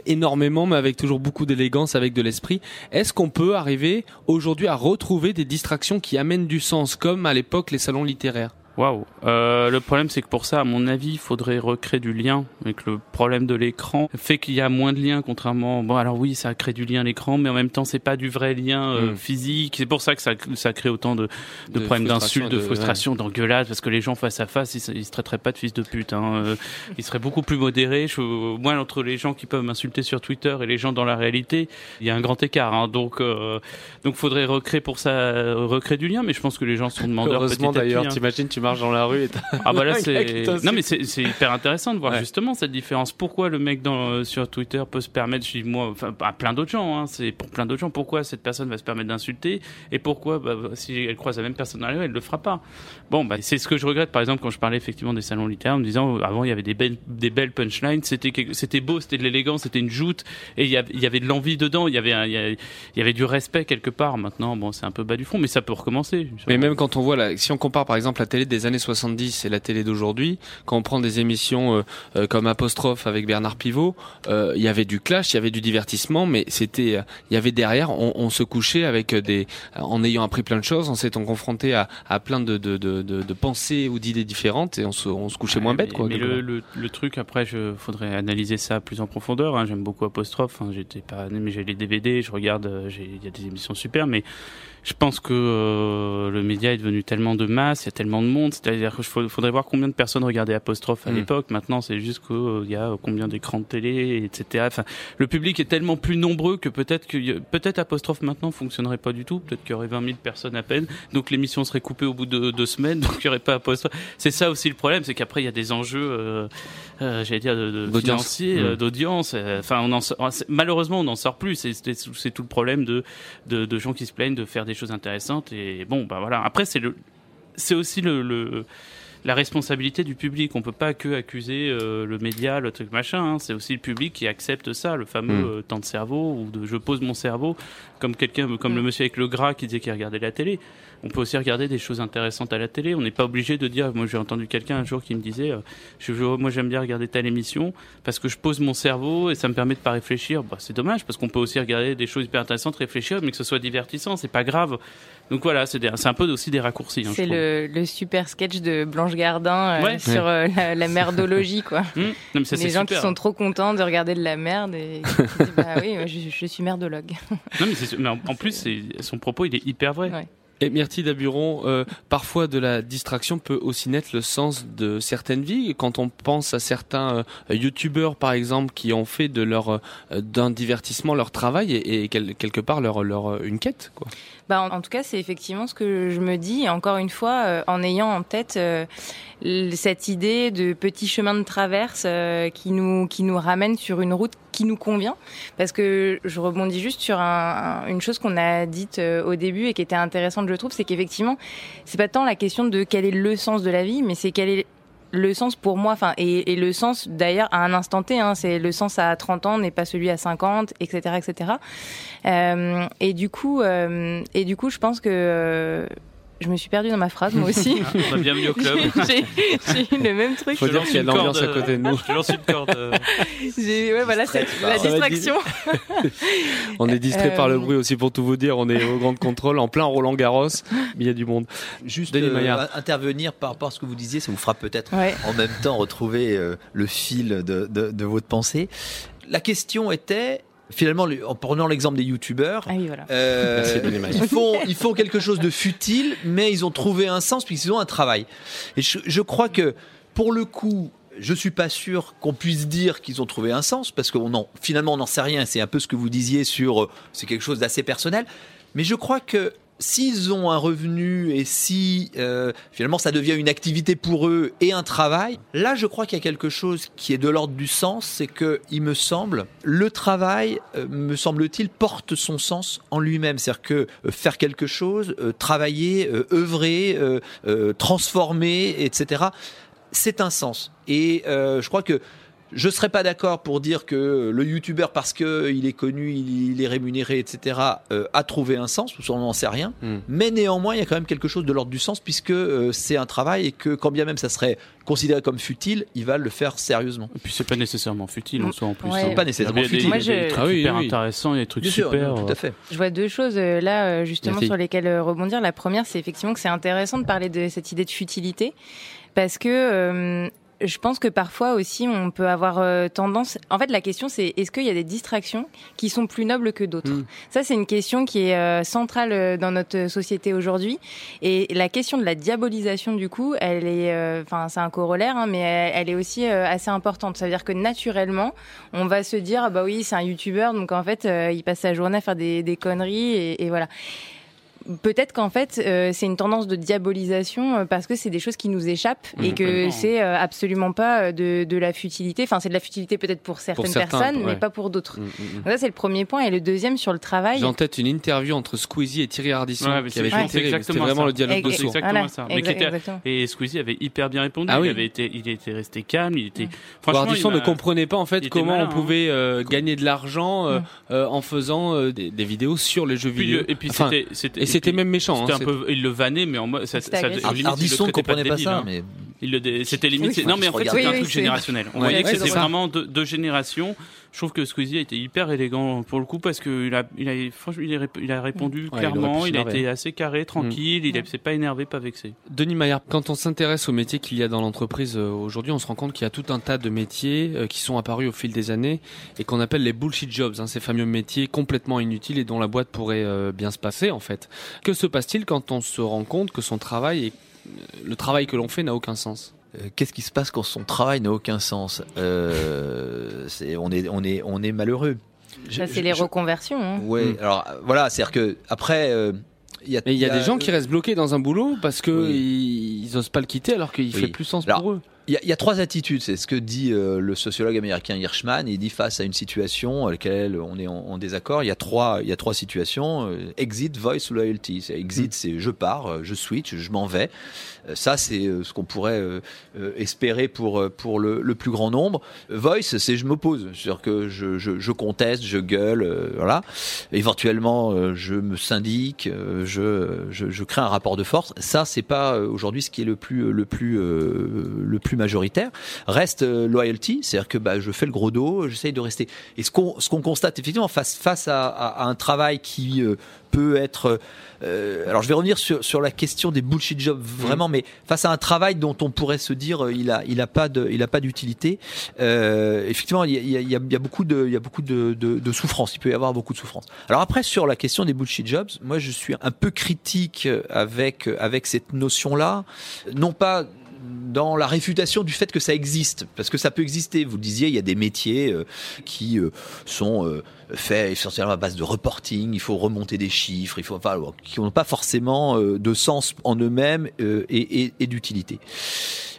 [SPEAKER 5] énormément, mais avec toujours beaucoup d'élégance, avec de l'esprit. Est-ce qu'on peut arriver aujourd'hui à retrouver des distractions qui amènent du sens, comme à l'époque les salons littéraires?
[SPEAKER 6] Waouh. Euh, le problème, c'est que pour ça, à mon avis, il faudrait recréer du lien. Avec le problème de l'écran fait qu'il y a moins de liens, contrairement. Bon, alors oui, ça crée du lien à l'écran, mais en même temps, c'est pas du vrai lien euh,
[SPEAKER 5] Mm.
[SPEAKER 6] physique. C'est pour ça que ça, ça crée autant de, de,
[SPEAKER 5] De
[SPEAKER 6] problèmes d'insultes, de,
[SPEAKER 5] de-
[SPEAKER 6] frustration, d'engueulades, parce que les gens face à face, ils, ils se traiteraient pas de fils de pute. Hein. Euh, ils seraient beaucoup plus modérés. Je, moi, entre les gens qui peuvent m'insulter sur Twitter et les gens dans la réalité, il y a un grand écart. Hein. Donc, euh, donc, faudrait recréer pour ça, recréer du lien. Mais je pense que les gens sont demandeurs.
[SPEAKER 5] Heureusement d'ailleurs,
[SPEAKER 6] hein.
[SPEAKER 5] t'imagines, tu marches dans la rue et t'as
[SPEAKER 6] Ah bah là c'est non mais c'est c'est hyper intéressant de voir
[SPEAKER 5] Ouais.
[SPEAKER 6] justement cette différence. Pourquoi le mec dans euh, sur Twitter peut se permettre, je dis moi, enfin à plein d'autres gens, hein, c'est pour plein d'autres gens. Pourquoi cette personne va se permettre d'insulter et pourquoi bah, si elle croise la même personne dans la rue, elle le fera pas? Bon bah c'est ce que je regrette par exemple quand je parlais effectivement des salons littéraires en me disant euh, avant il y avait des belles des belles punchlines, c'était c'était beau, c'était de l'élégance, c'était une joute et il y avait, il y avait de l'envie dedans, il y avait un- il y avait- il y avait du respect quelque part. Maintenant bon c'est un peu bas du front mais ça peut recommencer.
[SPEAKER 5] Mais même quand on voit la, si on compare par exemple la télé des années 70 et la télé d'aujourd'hui, quand on prend des émissions euh, euh, comme Apostrophe avec Bernard Pivot, euh, il y avait du clash, il y avait du divertissement, mais c'était, euh, il y avait derrière, on, on se couchait avec des, en ayant appris plein de choses, en s'étant confronté à, à plein de, de, de, pensées ou d'idées différentes et on se, on se couchait moins bête
[SPEAKER 6] mais,
[SPEAKER 5] quoi.
[SPEAKER 6] mais le, le, le truc après, je faudrait analyser ça plus en profondeur. hein. J'aime beaucoup Apostrophe. hein. J'étais pas, mais j'ai les DVD, je regarde. Il y a des émissions super, mais je pense que euh, le média est devenu tellement de masse, il y a tellement de monde. C'est-à-dire qu'il faudrait voir combien de personnes regardaient Apostrophe à
[SPEAKER 5] Mm.
[SPEAKER 6] l'époque. Maintenant, c'est juste qu'il y a combien d'écrans de télé, etc. Enfin, le public est tellement plus nombreux que peut-être que peut-être Apostrophe maintenant fonctionnerait pas du tout. Peut-être qu'il y aurait 20 000 personnes à peine. Donc l'émission serait coupée au bout de deux semaines. Donc il y aurait pas Apostrophe. C'est ça aussi le problème, c'est qu'après il y a des enjeux, euh, euh, j'allais dire, de, de
[SPEAKER 5] D'audience.
[SPEAKER 6] financiers, euh,
[SPEAKER 5] Mm.
[SPEAKER 6] d'audience. Euh, Enfin, on en sort- c'est- malheureusement, on n'en sort plus. C'est tout le problème de, de de gens qui se plaignent de faire des choses intéressantes. Et bon, bah voilà. Après, c'est le, c'est aussi le, le la responsabilité du public. On peut pas que accuser euh, le média, le truc machin. hein. C'est aussi le public qui accepte ça, le fameux
[SPEAKER 5] Mm.
[SPEAKER 6] euh, temps de cerveau ou de je pose mon cerveau, comme quelqu'un, comme le monsieur avec le gras qui disait qu'il regardait la télé. On peut aussi regarder des choses intéressantes à la télé. On n'est pas obligé de dire. Moi, j'ai entendu quelqu'un un jour qui me disait, euh, je, je- moi, j'aime bien regarder telle émission parce que je pose mon cerveau et ça me permet de pas réfléchir. Bah, c'est dommage parce qu'on peut aussi regarder des choses hyper intéressantes, réfléchir, mais que ce soit divertissant. C'est pas grave. Donc voilà, c'est un peu aussi des raccourcis. hein,
[SPEAKER 10] C'est le, le super sketch de Blanche Gardin euh,
[SPEAKER 6] Ouais.
[SPEAKER 10] sur euh, la, la merdologie, quoi.
[SPEAKER 6] Mmh. Non, mais ça,
[SPEAKER 10] Les gens
[SPEAKER 6] super.
[SPEAKER 10] qui sont trop contents de regarder de la merde et qui se disent, bah oui, je, je suis merdologue.
[SPEAKER 6] Non, mais, mais en, en plus, son propos, il est hyper vrai.
[SPEAKER 5] Et Myrtille Daburon, euh, parfois de la distraction peut aussi naître le sens de certaines vies. Quand on pense à certains euh, youtubeurs, par exemple, qui ont fait de leur euh, d'un divertissement leur travail et, et quel- quelque part leur leur euh, une quête, quoi.
[SPEAKER 10] Bah, en, en tout cas, c'est effectivement ce que je me dis. Encore une fois, en ayant en tête cette idée de petit chemin de traverse qui nous qui nous ramène sur une route qui nous convient. Parce que je rebondis juste sur un- un- une chose qu'on a dite euh, au début et qui était intéressante, je trouve, c'est qu'effectivement, c'est pas tant la question de quel est le sens de la vie, mais c'est quel est le sens pour moi, enfin, et, et le sens d'ailleurs à un instant T, hein, c'est le sens à 30 ans n'est pas celui à 50, etc., etc. Euh, et du coup, euh, et du coup, je pense que euh, je me suis perdue dans ma phrase, moi aussi.
[SPEAKER 6] Ah, bah, bienvenue au club.
[SPEAKER 10] J'ai j'ai eu le même truc.
[SPEAKER 5] Faut dire qu'il y a de l'ambiance à côté de nous.
[SPEAKER 6] Je lance une corde. euh.
[SPEAKER 10] J'ai- ouais, voilà, c'est la distraction.
[SPEAKER 5] On est distrait par le
[SPEAKER 10] Euh,
[SPEAKER 5] bruit aussi pour tout vous dire. On est au Grand Contrôle en plein Roland Garros, mais il y a du monde.
[SPEAKER 9] Juste euh, intervenir par rapport à ce que vous disiez, ça vous fera peut-être
[SPEAKER 10] Ouais.
[SPEAKER 9] en même temps retrouver euh, le fil de, de- de votre pensée. La question était, finalement, le- en prenant l'exemple des youtubeurs,
[SPEAKER 10] Ah oui, voilà.
[SPEAKER 9] euh, ils, font, ils font quelque chose de futile, mais ils ont trouvé un sens puisqu'ils ont un travail. Et je, je crois que, pour le coup, je suis pas sûr qu'on puisse dire qu'ils ont trouvé un sens parce qu'on en, finalement on n'en sait rien. C'est un peu ce que vous disiez sur, euh, c'est quelque chose d'assez personnel. Mais je crois que s'ils ont un revenu et si euh, finalement ça devient une activité pour eux et un travail, là je crois qu'il y a quelque chose qui est de l'ordre du sens, c'est que il me semble le travail, euh, me semble-t-il, porte son sens en lui-même, c'est-à-dire que euh, faire quelque chose, euh, travailler, œuvrer, transformer, etc. C'est un sens. Et je crois que je serais pas d'accord pour dire que le youtubeur, parce qu'il est connu, il, il est rémunéré, etc., euh, a trouvé un sens, ou on n'en sait rien.
[SPEAKER 5] Hmm.
[SPEAKER 9] Mais néanmoins, il y a quand même quelque chose de l'ordre du sens, puisque euh, c'est un travail et que quand bien même ça serait considéré comme futile, il va le faire sérieusement.
[SPEAKER 6] Et puis c'est pas nécessairement futile en soi en plus.
[SPEAKER 10] Ouais.
[SPEAKER 9] C'est pas nécessairement
[SPEAKER 6] Il y a des-
[SPEAKER 9] futile.
[SPEAKER 10] Moi,
[SPEAKER 6] il y a des
[SPEAKER 10] je-
[SPEAKER 6] trucs
[SPEAKER 5] Ah oui,
[SPEAKER 6] intéressants, il y a des trucs
[SPEAKER 9] Bien sûr,
[SPEAKER 6] super.
[SPEAKER 9] tout
[SPEAKER 6] euh,
[SPEAKER 9] à fait.
[SPEAKER 10] Je vois deux choses euh, là, justement,
[SPEAKER 5] Merci.
[SPEAKER 10] sur lesquelles rebondir. La première, c'est effectivement que c'est intéressant de parler de cette idée de futilité, parce que euh, je pense que parfois aussi, on peut avoir euh, tendance. En fait, la question, c'est est-ce qu'il y a des distractions qui sont plus nobles que d'autres
[SPEAKER 5] Mm.
[SPEAKER 10] Ça, c'est une question qui est euh, centrale euh, dans notre société aujourd'hui. Et la question de la diabolisation, du coup, elle est, euh, enfin, c'est un corollaire, hein, mais elle, elle est aussi assez importante. Ça veut dire que naturellement, on va se dire, ah bah oui, c'est un youtubeur, donc en fait, il passe sa journée à faire des, des conneries, et, et voilà. Peut-être qu'en fait, euh, c'est une tendance de diabolisation euh, parce que c'est des choses qui nous échappent et que
[SPEAKER 6] complètement.
[SPEAKER 10] c'est euh, absolument pas de, de la futilité. Enfin, c'est de la futilité peut-être pour certaines
[SPEAKER 5] certains,
[SPEAKER 10] personnes,
[SPEAKER 5] ouais.
[SPEAKER 10] mais pas pour d'autres.
[SPEAKER 5] Mm, mm, mm.
[SPEAKER 10] Donc ça, c'est le premier point. Et le deuxième, sur le travail.
[SPEAKER 5] J'ai en tête une interview entre Squeezie et Thierry Ardisson
[SPEAKER 6] Ouais,
[SPEAKER 5] qui avait
[SPEAKER 6] ouais,
[SPEAKER 5] été. C'était
[SPEAKER 6] exactement
[SPEAKER 5] vraiment
[SPEAKER 6] ça.
[SPEAKER 5] le dialogue de sourds.
[SPEAKER 6] exactement
[SPEAKER 10] Voilà,
[SPEAKER 6] ça.
[SPEAKER 10] exa-
[SPEAKER 6] qui était-
[SPEAKER 10] exactement.
[SPEAKER 6] et Squeezie avait hyper bien répondu.
[SPEAKER 5] Ah oui.
[SPEAKER 6] il, avait été, il était resté calme. Il était.
[SPEAKER 10] Mm.
[SPEAKER 6] Franchement,
[SPEAKER 5] Ardisson
[SPEAKER 6] il
[SPEAKER 5] ne comprenait pas en fait comment
[SPEAKER 6] malin,
[SPEAKER 5] on
[SPEAKER 6] hein.
[SPEAKER 5] pouvait gagner de l'argent
[SPEAKER 10] Mm.
[SPEAKER 5] en faisant des, vidéos sur les jeux vidéo.
[SPEAKER 6] et puis c'était, c'était,
[SPEAKER 5] même méchant.
[SPEAKER 6] C'était
[SPEAKER 5] hein,
[SPEAKER 6] un peu, il le vannait, mais en mode,
[SPEAKER 9] Ardisson comprenait pas
[SPEAKER 6] débile,
[SPEAKER 9] ça,
[SPEAKER 6] hein.
[SPEAKER 9] mais
[SPEAKER 6] c'était limite. Non, mais en fait, c'était un truc générationnel. On voyait que c'était vraiment deux générations. Je trouve que Squeezie a été hyper élégant pour le coup parce qu'il a, il a, franchement, il a, rép- il a répondu
[SPEAKER 5] Ouais,
[SPEAKER 6] clairement. Il, a été assez carré, tranquille. Il s'est pas énervé, pas vexé.
[SPEAKER 5] Denis Maillard, quand on s'intéresse aux métiers qu'il y a dans l'entreprise euh, aujourd'hui, on se rend compte qu'il y a tout un tas de métiers euh, qui sont apparus au fil des années et qu'on appelle les bullshit jobs, hein, ces fameux métiers complètement inutiles et dont la boîte pourrait euh, bien se passer en fait. Que se passe-t-il quand on se rend compte que son travail et le travail que l'on fait n'a aucun sens?
[SPEAKER 9] Qu'est-ce qui se passe quand son travail n'a aucun sens Euh, c'est- on, est, on, est, on est malheureux.
[SPEAKER 10] Ça,
[SPEAKER 9] Je-
[SPEAKER 10] c'est les reconversions. hein.
[SPEAKER 9] Ouais,
[SPEAKER 5] Mm.
[SPEAKER 9] alors euh, voilà, c'est-à-dire que après, euh, il y a,
[SPEAKER 5] Mais il y a des gens
[SPEAKER 9] euh,
[SPEAKER 5] qui restent bloqués dans un boulot parce que
[SPEAKER 9] Oui.
[SPEAKER 5] ils, ils osent pas le quitter alors qu'il
[SPEAKER 9] Oui.
[SPEAKER 5] fait plus sens
[SPEAKER 9] Alors,
[SPEAKER 5] pour eux.
[SPEAKER 9] Il y, a, il y a trois attitudes, c'est ce que dit euh, le sociologue américain Hirschman. Il dit face à une situation à laquelle on est en, en désaccord, il y a trois, il y a trois situations euh, exit, voice, loyalty. C'est exit, c'est je pars, euh, je switch, je m'en vais. Ça, c'est ce qu'on pourrait espérer pour pour le, le plus grand nombre. Voice, c'est je m'oppose, c'est-à-dire que je, je, je conteste, je gueule, voilà. Éventuellement, je me syndique, je, je je crée un rapport de force. Ça, c'est pas aujourd'hui ce qui est le plus le plus le plus majoritaire. Reste euh, loyalty, c'est-à-dire que bah, je fais le gros dos, j'essaye de rester. Et ce qu'on ce qu'on constate effectivement face face à, à, à un travail qui euh, peut être. euh, alors je vais revenir sur, sur la question des bullshit jobs vraiment, mais face à un travail dont on pourrait se dire euh, il a il a pas de il a pas d'utilité. Euh, effectivement, il y a, il y, a, il y a- il y a beaucoup de il y a beaucoup de, de, de souffrance. Il peut y avoir beaucoup de souffrance. Alors après sur la question des bullshit jobs, moi je suis un peu critique avec avec cette notion là, non pas dans la réfutation du fait que ça existe, parce que ça peut exister. Vous le disiez, il y a des métiers euh, qui euh, sont euh, faits essentiellement à base de reporting. Il faut remonter des chiffres, il faut enfin, qui n'ont pas forcément de sens en eux-mêmes et, d'utilité.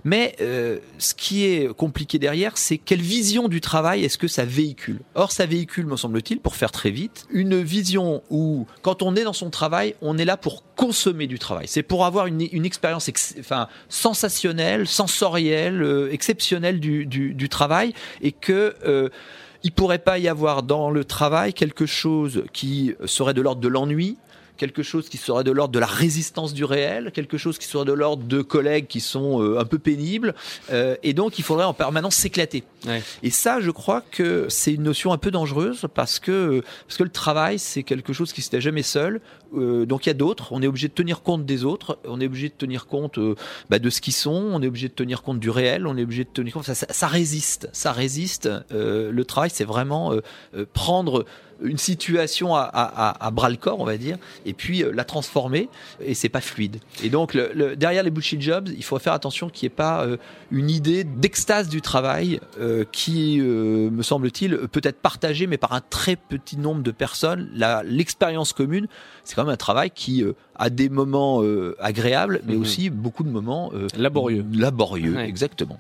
[SPEAKER 9] Mais ce qui est compliqué derrière, c'est quelle vision du travail est-ce que ça véhicule Or, ça véhicule, me semble-t-il, pour faire très vite, une vision où, quand on est dans son travail, on est là pour consommer du travail. C'est pour avoir une, expérience ex- enfin, sensationnelle, sensorielle, euh, du, du travail, et que euh, il pourrait pas y avoir dans le travail quelque chose qui serait de l'ordre de l'ennui, quelque chose qui serait de l'ordre de la résistance du réel, quelque chose qui serait de l'ordre de collègues qui sont euh, un peu pénibles, euh, et donc il faudrait en permanence s'éclater. Et ça, je crois que c'est une notion un peu dangereuse parce que parce que le travail, c'est quelque chose qui se fait jamais seul. Euh, donc il y a d'autres. On est obligé de tenir compte des autres. On est obligé de tenir compte bah, de ce qu'ils sont. On est obligé de tenir compte du réel. On est obligé de tenir compte. Ça, ça, ça résiste. Ça résiste. Le travail, c'est vraiment prendre une situation à, à, à, bras le corps, on va dire, et puis euh, la transformer, et c'est pas fluide. Et donc le, le- derrière les bullshit jobs, il faut faire attention qu'il n'y ait pas euh, une idée d'extase du travail euh, qui, euh, me semble-t-il, peut être partagée, mais par un très petit nombre de personnes. L'expérience commune, c'est quand même un travail qui euh, a des moments euh, agréables, mais
[SPEAKER 5] Mhm.
[SPEAKER 9] aussi beaucoup de moments euh,
[SPEAKER 5] Laborieux.
[SPEAKER 9] Laborieux,
[SPEAKER 5] Ouais.
[SPEAKER 9] exactement.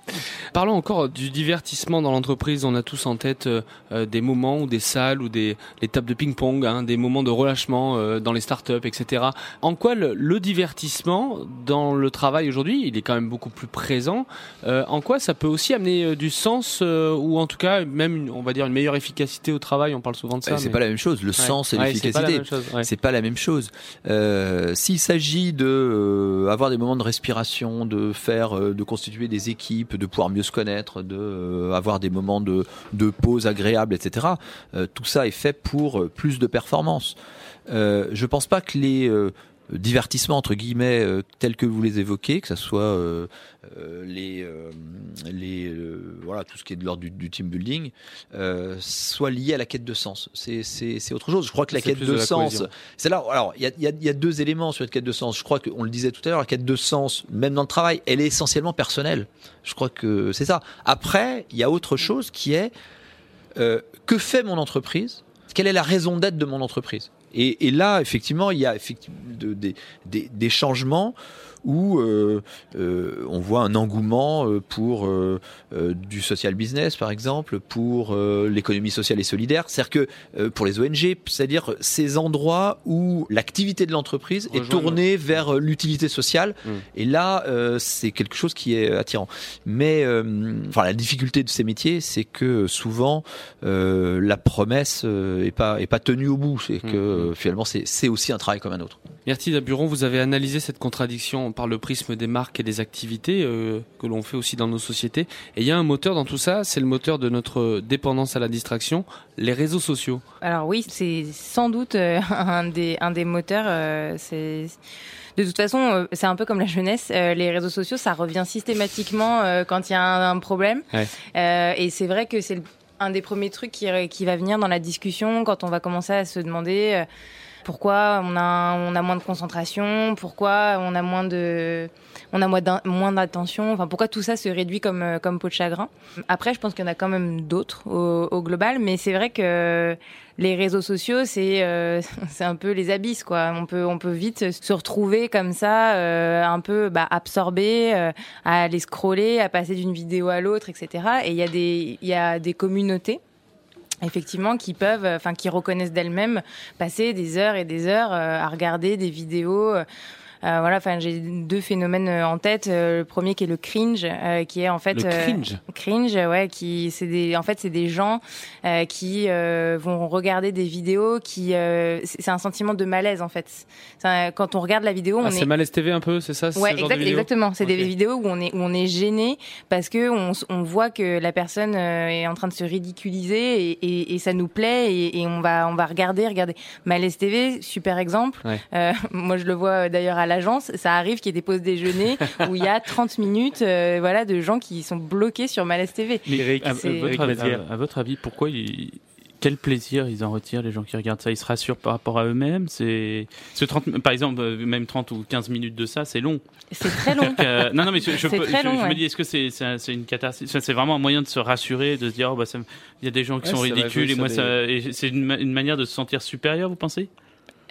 [SPEAKER 5] Parlons encore du divertissement dans l'entreprise. On a tous en tête des moments ou des salles ou des les tables de ping-pong, hein, des moments de relâchement dans les startups, etc. En quoi le, le divertissement dans le travail aujourd'hui, il est quand même beaucoup plus présent. En quoi ça peut aussi amener du sens ou en tout cas même une- on va dire une meilleure efficacité au travail? On parle souvent de ça.
[SPEAKER 9] Euh, c'est
[SPEAKER 5] mais-
[SPEAKER 9] pas la même chose. Le
[SPEAKER 5] Ouais.
[SPEAKER 9] sens et
[SPEAKER 5] Ouais, c'est pas la
[SPEAKER 9] l'efficacité,
[SPEAKER 5] même chose,
[SPEAKER 9] c'est pas la même chose. Euh, S'il s'agit de euh, avoir des moments de respiration, de faire, euh, de constituer des équipes, de pouvoir mieux se connaître, de avoir des moments de, pause agréables, etc. tout ça est fait pour plus de performance. Je pense pas que les divertissements entre guillemets euh, tels que vous les évoquez, que ce soit euh, euh, les euh, les voilà tout ce qui est de l'ordre du, du team building, soit lié à la quête de sens. C'est autre chose. Je crois que la quête de,
[SPEAKER 5] de la
[SPEAKER 9] sens, c'est là. Alors il y a, y, a, il y a deux éléments sur cette quête de sens. Je crois qu'on le disait tout à l'heure, la quête de sens, même dans le travail, elle est essentiellement personnelle. Je crois que c'est ça. Après, il y a autre chose qui est que fait mon entreprise? Quelle est la raison d'être de mon entreprise? Et, là, effectivement, il y a effectivement de- des- des- des changements où euh, euh, on voit un engouement euh, pour du social business, par exemple, pour l'économie sociale et solidaire, c'est-à-dire que pour les ONG, c'est-à-dire ces endroits où l'activité de l'entreprise est tournée vers l'utilité sociale.
[SPEAKER 5] Mm.
[SPEAKER 9] Et là, c'est quelque chose qui est attirant. Mais enfin, la difficulté de ces métiers, c'est que souvent la promesse est pas est pas tenue au bout. C'est que euh, finalement, c'est aussi un travail comme un autre.
[SPEAKER 5] Myrtille Daburon, vous avez analysé cette contradiction par le prisme des marques et des activités euh, que l'on fait aussi dans nos sociétés. Et il y a un moteur dans tout ça, c'est le moteur de notre dépendance à la distraction, les réseaux sociaux.
[SPEAKER 10] Alors oui, c'est sans doute euh, un des un des moteurs. euh, c'est de toute façon, c'est un peu comme la jeunesse. les réseaux sociaux, ça revient systématiquement quand il y a un, problème.
[SPEAKER 5] Ouais.
[SPEAKER 10] Euh, et c'est vrai que c'est un des premiers trucs qui, qui va venir dans la discussion quand on va commencer à se demander. euh, pourquoi on a on a moins de concentration, pourquoi on a moins de on a moins d'attention, enfin pourquoi tout ça se réduit comme euh, comme peau de chagrin? Après, je pense qu'il y en a quand même d'autres au, au global, mais c'est vrai que les réseaux sociaux, c'est euh, c'est un peu les abysses quoi. On peut on peut vite se retrouver comme ça, euh, un peu bah, absorbé, euh, à aller scroller, à passer d'une vidéo à l'autre, etc. Et il y a des il y a des communautés effectivement qui peuvent euh, enfin qui reconnaissent d'elles-mêmes passer des heures et des heures euh, à regarder des vidéos euh, voilà, enfin j'ai deux phénomènes euh, en tête. Euh, le premier qui est le cringe, euh, qui est en fait
[SPEAKER 5] Le
[SPEAKER 10] euh,
[SPEAKER 5] cringe
[SPEAKER 10] cringe, ouais, qui c'est des, en fait c'est des gens euh, qui euh, vont regarder des vidéos qui, euh, c'est un sentiment de malaise en fait. Un- Quand on regarde la vidéo, on
[SPEAKER 5] Ah,
[SPEAKER 10] est
[SPEAKER 5] c'est malaise TV un peu, c'est ça
[SPEAKER 10] Ouais, exact- exactement. C'est des vidéos où on est où on est gêné parce que on, on voit que la personne euh, est en train de se ridiculiser et, et, et ça nous plaît et, et on va on va regarder regarder. Malaise TV, super exemple.
[SPEAKER 5] Ouais.
[SPEAKER 10] Euh, moi je le vois euh, d'ailleurs à l'agence. Ça arrive qu'il y ait des pauses déjeuner où il y a 30 minutes euh, voilà de gens qui sont bloqués sur Malaise TV.
[SPEAKER 6] Mais à, votre, avis- à- à votre avis, pourquoi ils- quel plaisir ils en retirent les gens qui regardent ça? Ils se rassurent par rapport à eux-mêmes? C'est ce 30 par exemple euh, même 30 ou 15 minutes de ça, c'est long.
[SPEAKER 10] C'est très long.
[SPEAKER 6] Euh, non non mais je, je,
[SPEAKER 10] C'est
[SPEAKER 6] peux-
[SPEAKER 10] très
[SPEAKER 6] je-
[SPEAKER 10] long,
[SPEAKER 6] je me
[SPEAKER 10] ouais.
[SPEAKER 6] dis est-ce que c'est c'est un- c'est une catastrophe C'est vraiment un moyen de se rassurer, de se dire oh, bah ça il y a des gens qui
[SPEAKER 5] Ouais,
[SPEAKER 6] sont ridicules et moi
[SPEAKER 5] sur
[SPEAKER 6] ça et c'est une, ma- une manière de se sentir supérieur, vous pensez?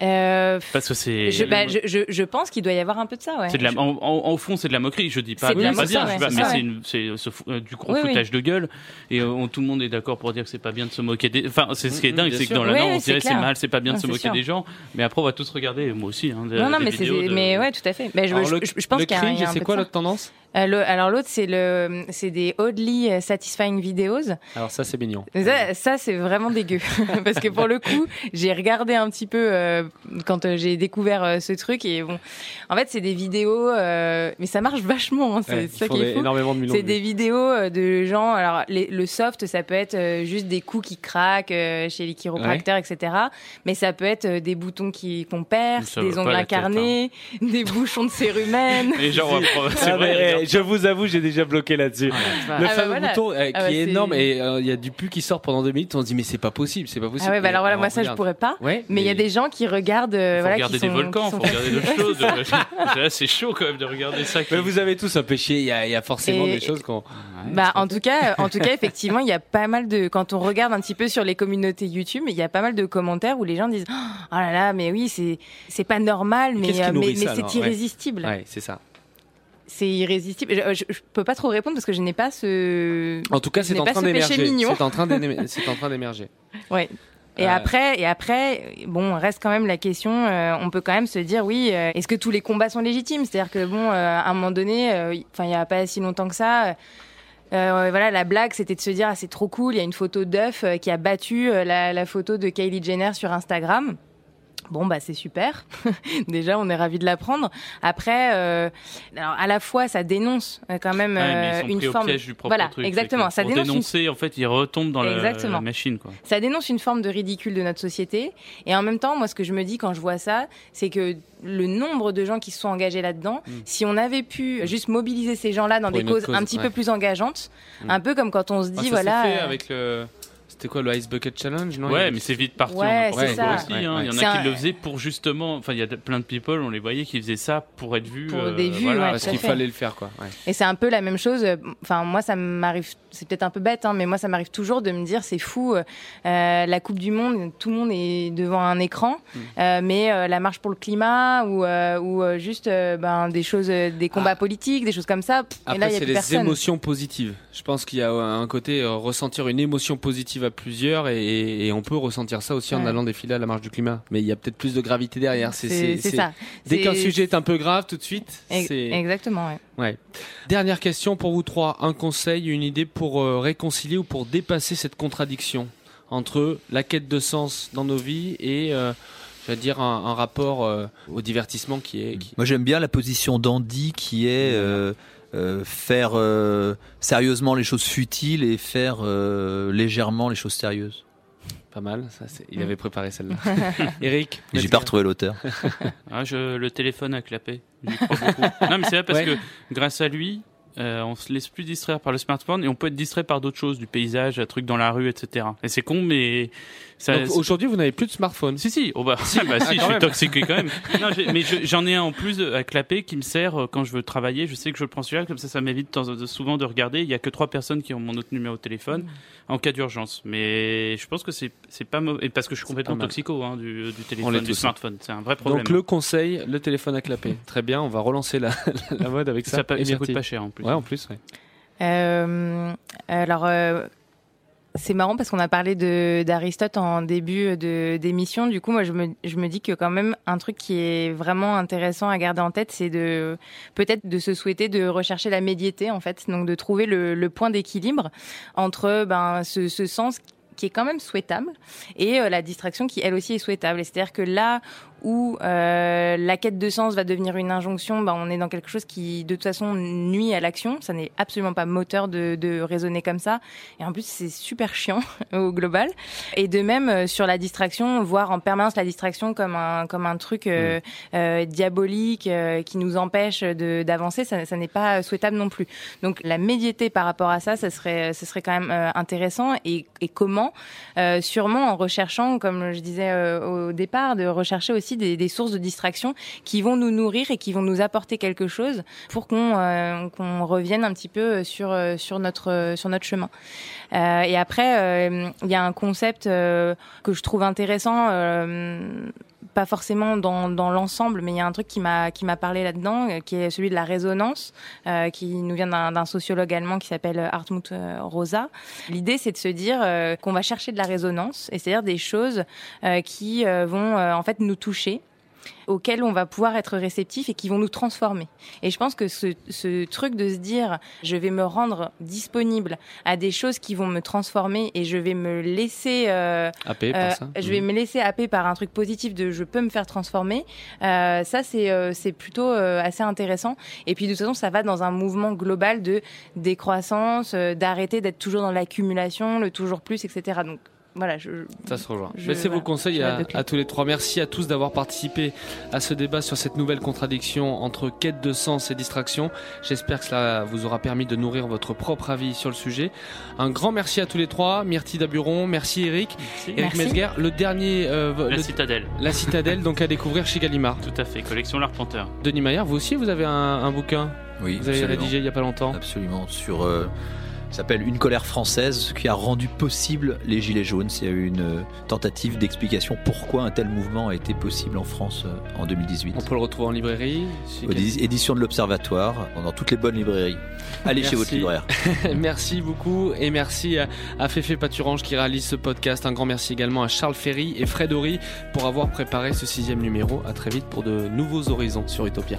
[SPEAKER 10] Euh,
[SPEAKER 6] Parce que c'est
[SPEAKER 10] je, bah, je, je, je pense qu'il doit y avoir un peu de ça. Ouais.
[SPEAKER 6] C'est de la, en, en- au fond, c'est de la moquerie. Je dis pas, bien, pas bien, pas-
[SPEAKER 10] c'est
[SPEAKER 6] mais
[SPEAKER 10] ça,
[SPEAKER 6] c'est ce euh, du gros
[SPEAKER 10] Oui, oui.
[SPEAKER 6] foutage de gueule. Et euh, on- tout le monde est d'accord pour dire que c'est pas bien de se moquer des. Enfin, c'est ce qui est
[SPEAKER 5] Mhm,
[SPEAKER 6] dingue,
[SPEAKER 5] bien
[SPEAKER 6] c'est que dans la
[SPEAKER 10] Oui,
[SPEAKER 6] norme,
[SPEAKER 10] oui,
[SPEAKER 6] on
[SPEAKER 10] c'est
[SPEAKER 6] dirait c'est mal, c'est pas bien de se moquer
[SPEAKER 10] sûr.
[SPEAKER 6] des gens. Mais après, on va tous regarder, moi aussi. Hein, des-
[SPEAKER 10] Non, non,
[SPEAKER 6] des
[SPEAKER 10] mais c'est,
[SPEAKER 6] de-
[SPEAKER 10] mais ouais, tout à fait. Mais je,
[SPEAKER 5] Alors,
[SPEAKER 10] je,
[SPEAKER 5] le-
[SPEAKER 10] je- je pense qu'il y a un-
[SPEAKER 5] c'est quoi
[SPEAKER 10] ça.
[SPEAKER 5] l'autre tendance?
[SPEAKER 10] Euh, le- alors l'autre c'est le c'est des oddly satisfying videos.
[SPEAKER 5] Alors ça c'est mignon.
[SPEAKER 10] Ça, ça, c'est vraiment dégueu parce que pour le coup j'ai regardé un petit peu euh, quand euh, j'ai découvert euh, ce truc et bon en fait c'est des vidéos euh, mais ça marche vachement hein, c'est
[SPEAKER 5] Ouais,
[SPEAKER 10] ça qui est fou.
[SPEAKER 5] énormément de millions
[SPEAKER 10] C'est
[SPEAKER 5] de
[SPEAKER 10] des vidéos de gens alors les- le soft ça peut être juste des coups qui craquent euh, chez les chiropracteurs etc. Mais ça peut être des boutons qui qu'on perce, des ongles
[SPEAKER 6] tête,
[SPEAKER 10] incarnés, des bouchons de cérumen.
[SPEAKER 6] Et genre, après, c'est
[SPEAKER 5] Ah,
[SPEAKER 6] vrai,
[SPEAKER 5] mais, je vous avoue, j'ai déjà bloqué là-dessus. le
[SPEAKER 10] Ah bah
[SPEAKER 5] fameux
[SPEAKER 10] voilà.
[SPEAKER 5] bouton euh, qui
[SPEAKER 10] Ah bah
[SPEAKER 5] est
[SPEAKER 10] c'est-
[SPEAKER 5] énorme et euh, il y a du pu qui sort pendant deux minutes. On se dit mais c'est pas possible, c'est pas possible.
[SPEAKER 10] Ah ouais, bah alors voilà, moi ça je pourrais pas.
[SPEAKER 5] Ouais,
[SPEAKER 10] mais il y a des gens qui regardent. euh,
[SPEAKER 6] Faut
[SPEAKER 10] voilà,
[SPEAKER 6] regarder
[SPEAKER 10] qui
[SPEAKER 6] des
[SPEAKER 10] sont-
[SPEAKER 6] volcans,
[SPEAKER 10] qui
[SPEAKER 6] faut
[SPEAKER 10] sont
[SPEAKER 6] regarder d'autres
[SPEAKER 10] fascinés.
[SPEAKER 6] choses. Là, c'est chaud quand même de regarder ça. qui-
[SPEAKER 5] Mais vous avez tous un péché. Il y a, il y a forcément
[SPEAKER 10] Et-
[SPEAKER 5] des choses qu'on.
[SPEAKER 10] Bah, en tout cas, en tout cas, effectivement, il y a pas mal de, quand on regarde un petit peu sur les communautés YouTube, il y a pas mal de commentaires où les gens disent, oh là là, mais oui, c'est, c'est pas normal, mais,
[SPEAKER 5] Qu'est-ce qui
[SPEAKER 10] euh, mais,
[SPEAKER 5] nourrit
[SPEAKER 10] mais
[SPEAKER 5] ça, alors?
[SPEAKER 10] C'est
[SPEAKER 5] Ouais.
[SPEAKER 10] irrésistible.
[SPEAKER 5] Ouais, c'est ça.
[SPEAKER 10] C'est irrésistible. Je, je peux pas trop répondre parce que je n'ai pas ce.
[SPEAKER 5] En tout cas, c'est en train d'émerger. C'est en train d'émerger.
[SPEAKER 10] Ouais. Et
[SPEAKER 5] Euh,
[SPEAKER 10] après, et après, bon, reste quand même la question. euh, on peut quand même se dire, oui, euh, est-ce que tous les combats sont légitimes? C'est-à-dire que bon, à un moment donné, enfin, il y a pas si longtemps que ça. euh, voilà, la blague, c'était de se dire, ah, c'est trop cool. Il y a une photo d'œuf euh, qui a battu euh, la, la photo de Kylie Jenner sur Instagram. Bon bah c'est super. Déjà on est ravi de l'apprendre. Après, euh, alors à la fois ça dénonce euh, quand même
[SPEAKER 6] Ouais, mais
[SPEAKER 10] euh,
[SPEAKER 6] ils sont
[SPEAKER 10] une
[SPEAKER 6] pris au
[SPEAKER 10] forme.
[SPEAKER 6] piège du propre
[SPEAKER 10] voilà,
[SPEAKER 6] truc.
[SPEAKER 10] exactement. Ça dénonce une
[SPEAKER 6] dénoncer, en fait, ils retombent dans la,
[SPEAKER 10] Exactement.
[SPEAKER 6] la machine, quoi.
[SPEAKER 10] ça dénonce une forme de ridicule de notre société. Et en même temps, moi, ce que je me dis quand je vois ça, c'est que le nombre de gens qui se sont engagés là-dedans, si on avait pu juste mobiliser ces gens-là dans.
[SPEAKER 5] Pour
[SPEAKER 10] des causes un petit
[SPEAKER 5] ouais.
[SPEAKER 10] peu plus engageantes,
[SPEAKER 5] Mm.
[SPEAKER 10] un peu comme quand on se
[SPEAKER 5] Ah,
[SPEAKER 10] dit,
[SPEAKER 5] ça s'est
[SPEAKER 10] voilà.
[SPEAKER 5] fait avec le. C'était quoi le Ice Bucket Challenge non?
[SPEAKER 6] Ouais, mais c'est vite parti.
[SPEAKER 10] Ouais,
[SPEAKER 6] en
[SPEAKER 10] c'est ça.
[SPEAKER 6] aussi.
[SPEAKER 5] Ouais,
[SPEAKER 6] hein.
[SPEAKER 5] ouais.
[SPEAKER 6] Il y en a qui
[SPEAKER 10] un-
[SPEAKER 6] le faisaient pour justement. Enfin, il y a plein de people, on les voyait qui faisaient ça pour être vus.
[SPEAKER 10] Pour
[SPEAKER 6] euh,
[SPEAKER 10] des vues,
[SPEAKER 6] voilà.
[SPEAKER 10] ouais,
[SPEAKER 5] Parce qu'il fallait le faire, quoi. Ouais.
[SPEAKER 10] Et c'est un peu la même chose. euh, Enfin, moi, ça m'arrive. C'est peut-être un peu bête, hein, mais moi, ça m'arrive toujours de me dire, c'est fou. euh, la Coupe du Monde, tout le monde est devant un écran,
[SPEAKER 5] Mm.
[SPEAKER 10] euh, mais euh, la marche pour le climat ou euh, ou juste euh, ben des choses, des combats politiques, des choses comme ça. pff, et
[SPEAKER 5] Après,
[SPEAKER 10] là, il y a
[SPEAKER 5] c'est
[SPEAKER 10] plus
[SPEAKER 5] les
[SPEAKER 10] personne.
[SPEAKER 5] émotions positives. Je pense qu'il y a un côté euh, ressentir une émotion positive à plusieurs et, et on peut ressentir ça aussi en allant défiler à la marche du climat. Mais il y a peut-être plus de gravité derrière. C'est
[SPEAKER 10] ça.
[SPEAKER 5] Dès qu'un sujet est un peu grave, tout de suite.
[SPEAKER 10] Exactement. ouais.
[SPEAKER 5] Ouais. Dernière question pour vous trois. Un conseil, une idée pour euh, réconcilier ou pour dépasser cette contradiction entre la quête de sens dans nos vies et, euh, je vais dire, un, un rapport euh, au divertissement qui est. qui-
[SPEAKER 9] Moi j'aime bien la position d'Andy qui est euh, faire euh, sérieusement les choses futiles et faire euh, légèrement les choses sérieuses.
[SPEAKER 5] Pas mal, ça, c'est- il avait préparé celle-là. Eric
[SPEAKER 9] J'ai pas retrouvé l'auteur.
[SPEAKER 6] Ah, je, le téléphone a clapé. Non, mais c'est vrai parce
[SPEAKER 5] Ouais.
[SPEAKER 6] que grâce à lui, euh, on se laisse plus distraire par le smartphone et on peut être distrait par d'autres choses, du paysage, un truc dans la rue, etc. Et c'est con, mais
[SPEAKER 5] Aujourd'hui, vous n'avez plus de smartphone.
[SPEAKER 6] Si si, oh bah, ah bah si, je suis toxiqué quand même. Non, mais je- j'en ai un en plus à clapper qui me sert euh, quand je veux travailler. Je sais que je le prends celui-là, comme ça, ça m'évite souvent de regarder. Il y a que trois personnes qui ont mon autre numéro de téléphone en cas d'urgence. Mais je pense que c'est pas mauvais, parce que je suis complètement toxico hein, du, du
[SPEAKER 5] On
[SPEAKER 6] téléphone,
[SPEAKER 5] l'est
[SPEAKER 6] du smartphone. C'est un vrai problème.
[SPEAKER 5] Donc le conseil, le téléphone à clapper. Très bien, on va relancer la, la mode avec ça.
[SPEAKER 6] Ça ça
[SPEAKER 5] Myrtille.
[SPEAKER 6] coûte pas cher, en plus.
[SPEAKER 5] Ouais, en plus. ouais.
[SPEAKER 10] Euh, alors, euh, c'est marrant parce qu'on a parlé d'Aristote en début de d'émission. Du coup, moi, je me dis que quand même un truc qui est vraiment intéressant à garder en tête, c'est de peut-être de se souhaiter de rechercher la médiété en fait, donc de trouver le, point d'équilibre entre ben ce, ce sens qui est quand même souhaitable et euh, la distraction qui elle aussi est souhaitable. C'est-à-dire que là où euh, la quête de sens va devenir une injonction, ben, on est dans quelque chose qui de toute façon nuit à l'action. Ça n'est absolument pas moteur de, de raisonner comme ça. Et en plus c'est super chiant au global. Et de même euh, sur la distraction, voir en permanence la distraction comme un comme un truc euh, euh, diabolique euh, qui nous empêche de d'avancer, ça, ça n'est pas souhaitable non plus. Donc la médiété par rapport à ça, ça serait ce serait quand même euh, intéressant. Et, et comment? Euh, Sûrement en recherchant, comme je disais euh, au départ, de rechercher aussi des, sources de distraction qui vont nous nourrir et qui vont nous apporter quelque chose pour qu'on euh, revienne un petit peu sur euh, euh, sur notre chemin. Et après, il y a un concept que je trouve intéressant. Euh, pas forcément dans, dans l'ensemble, mais il y a un truc qui m'a qui m'a parlé là-dedans, euh, qui est celui de la résonance, euh, qui nous vient d'un sociologue allemand qui s'appelle Hartmut euh, Rosa. L'idée, c'est de se dire euh, qu'on va chercher de la résonance, et c'est-à-dire des choses euh, qui euh, vont euh, en fait nous toucher auxquelles on va pouvoir être réceptif et qui vont nous transformer. Et je pense que ce, ce truc de se dire je vais me rendre disponible à des choses qui vont me transformer et je vais me laisser euh,
[SPEAKER 5] Happer par ça.
[SPEAKER 10] je vais
[SPEAKER 5] Mhm.
[SPEAKER 10] me laisser happer par un truc positif de je peux me faire transformer. Euh, ça c'est euh, c'est plutôt euh, assez intéressant. Et puis de toute façon ça va dans un mouvement global de décroissance, euh, d'arrêter d'être toujours dans l'accumulation, le toujours plus, etc. Donc voilà, je,
[SPEAKER 5] Ça se rejoint.
[SPEAKER 10] je-
[SPEAKER 5] Mais c'est vos conseils à, tous les trois. Merci à tous d'avoir participé à ce débat sur cette nouvelle contradiction entre quête de sens et distraction. J'espère que cela vous aura permis de nourrir votre propre avis sur le sujet. Un grand merci à tous les trois. Myrtille Daburon, merci Eric. Eric
[SPEAKER 6] Merci.
[SPEAKER 5] Mesguer, le dernier... euh,
[SPEAKER 6] La
[SPEAKER 5] le-
[SPEAKER 6] Citadelle.
[SPEAKER 5] La Citadelle, donc à découvrir chez Gallimard.
[SPEAKER 6] Tout à fait, collection L'Arpenteur.
[SPEAKER 5] Denis Maillard, vous aussi, vous avez un, un bouquin?
[SPEAKER 9] Oui,
[SPEAKER 5] Vous avez
[SPEAKER 9] absolument.
[SPEAKER 5] rédigé il y a pas longtemps?
[SPEAKER 9] Absolument. Sur. euh, ça s'appelle Une colère française qui a rendu possible les Gilets jaunes. C'est une euh, tentative d'explication pourquoi un tel mouvement a été possible en France euh, en 2018.
[SPEAKER 5] On peut le retrouver en librairie. chez
[SPEAKER 9] Aux édi- éditions de l'Observatoire, dans toutes les bonnes librairies. Allez chez votre libraire.
[SPEAKER 5] merci beaucoup et merci à, à Féfé Paturange qui réalise ce podcast. Un grand merci également à Charles Ferry et Fred Horry pour avoir préparé ce sixième numéro. À très vite pour de nouveaux horizons sur Utopia.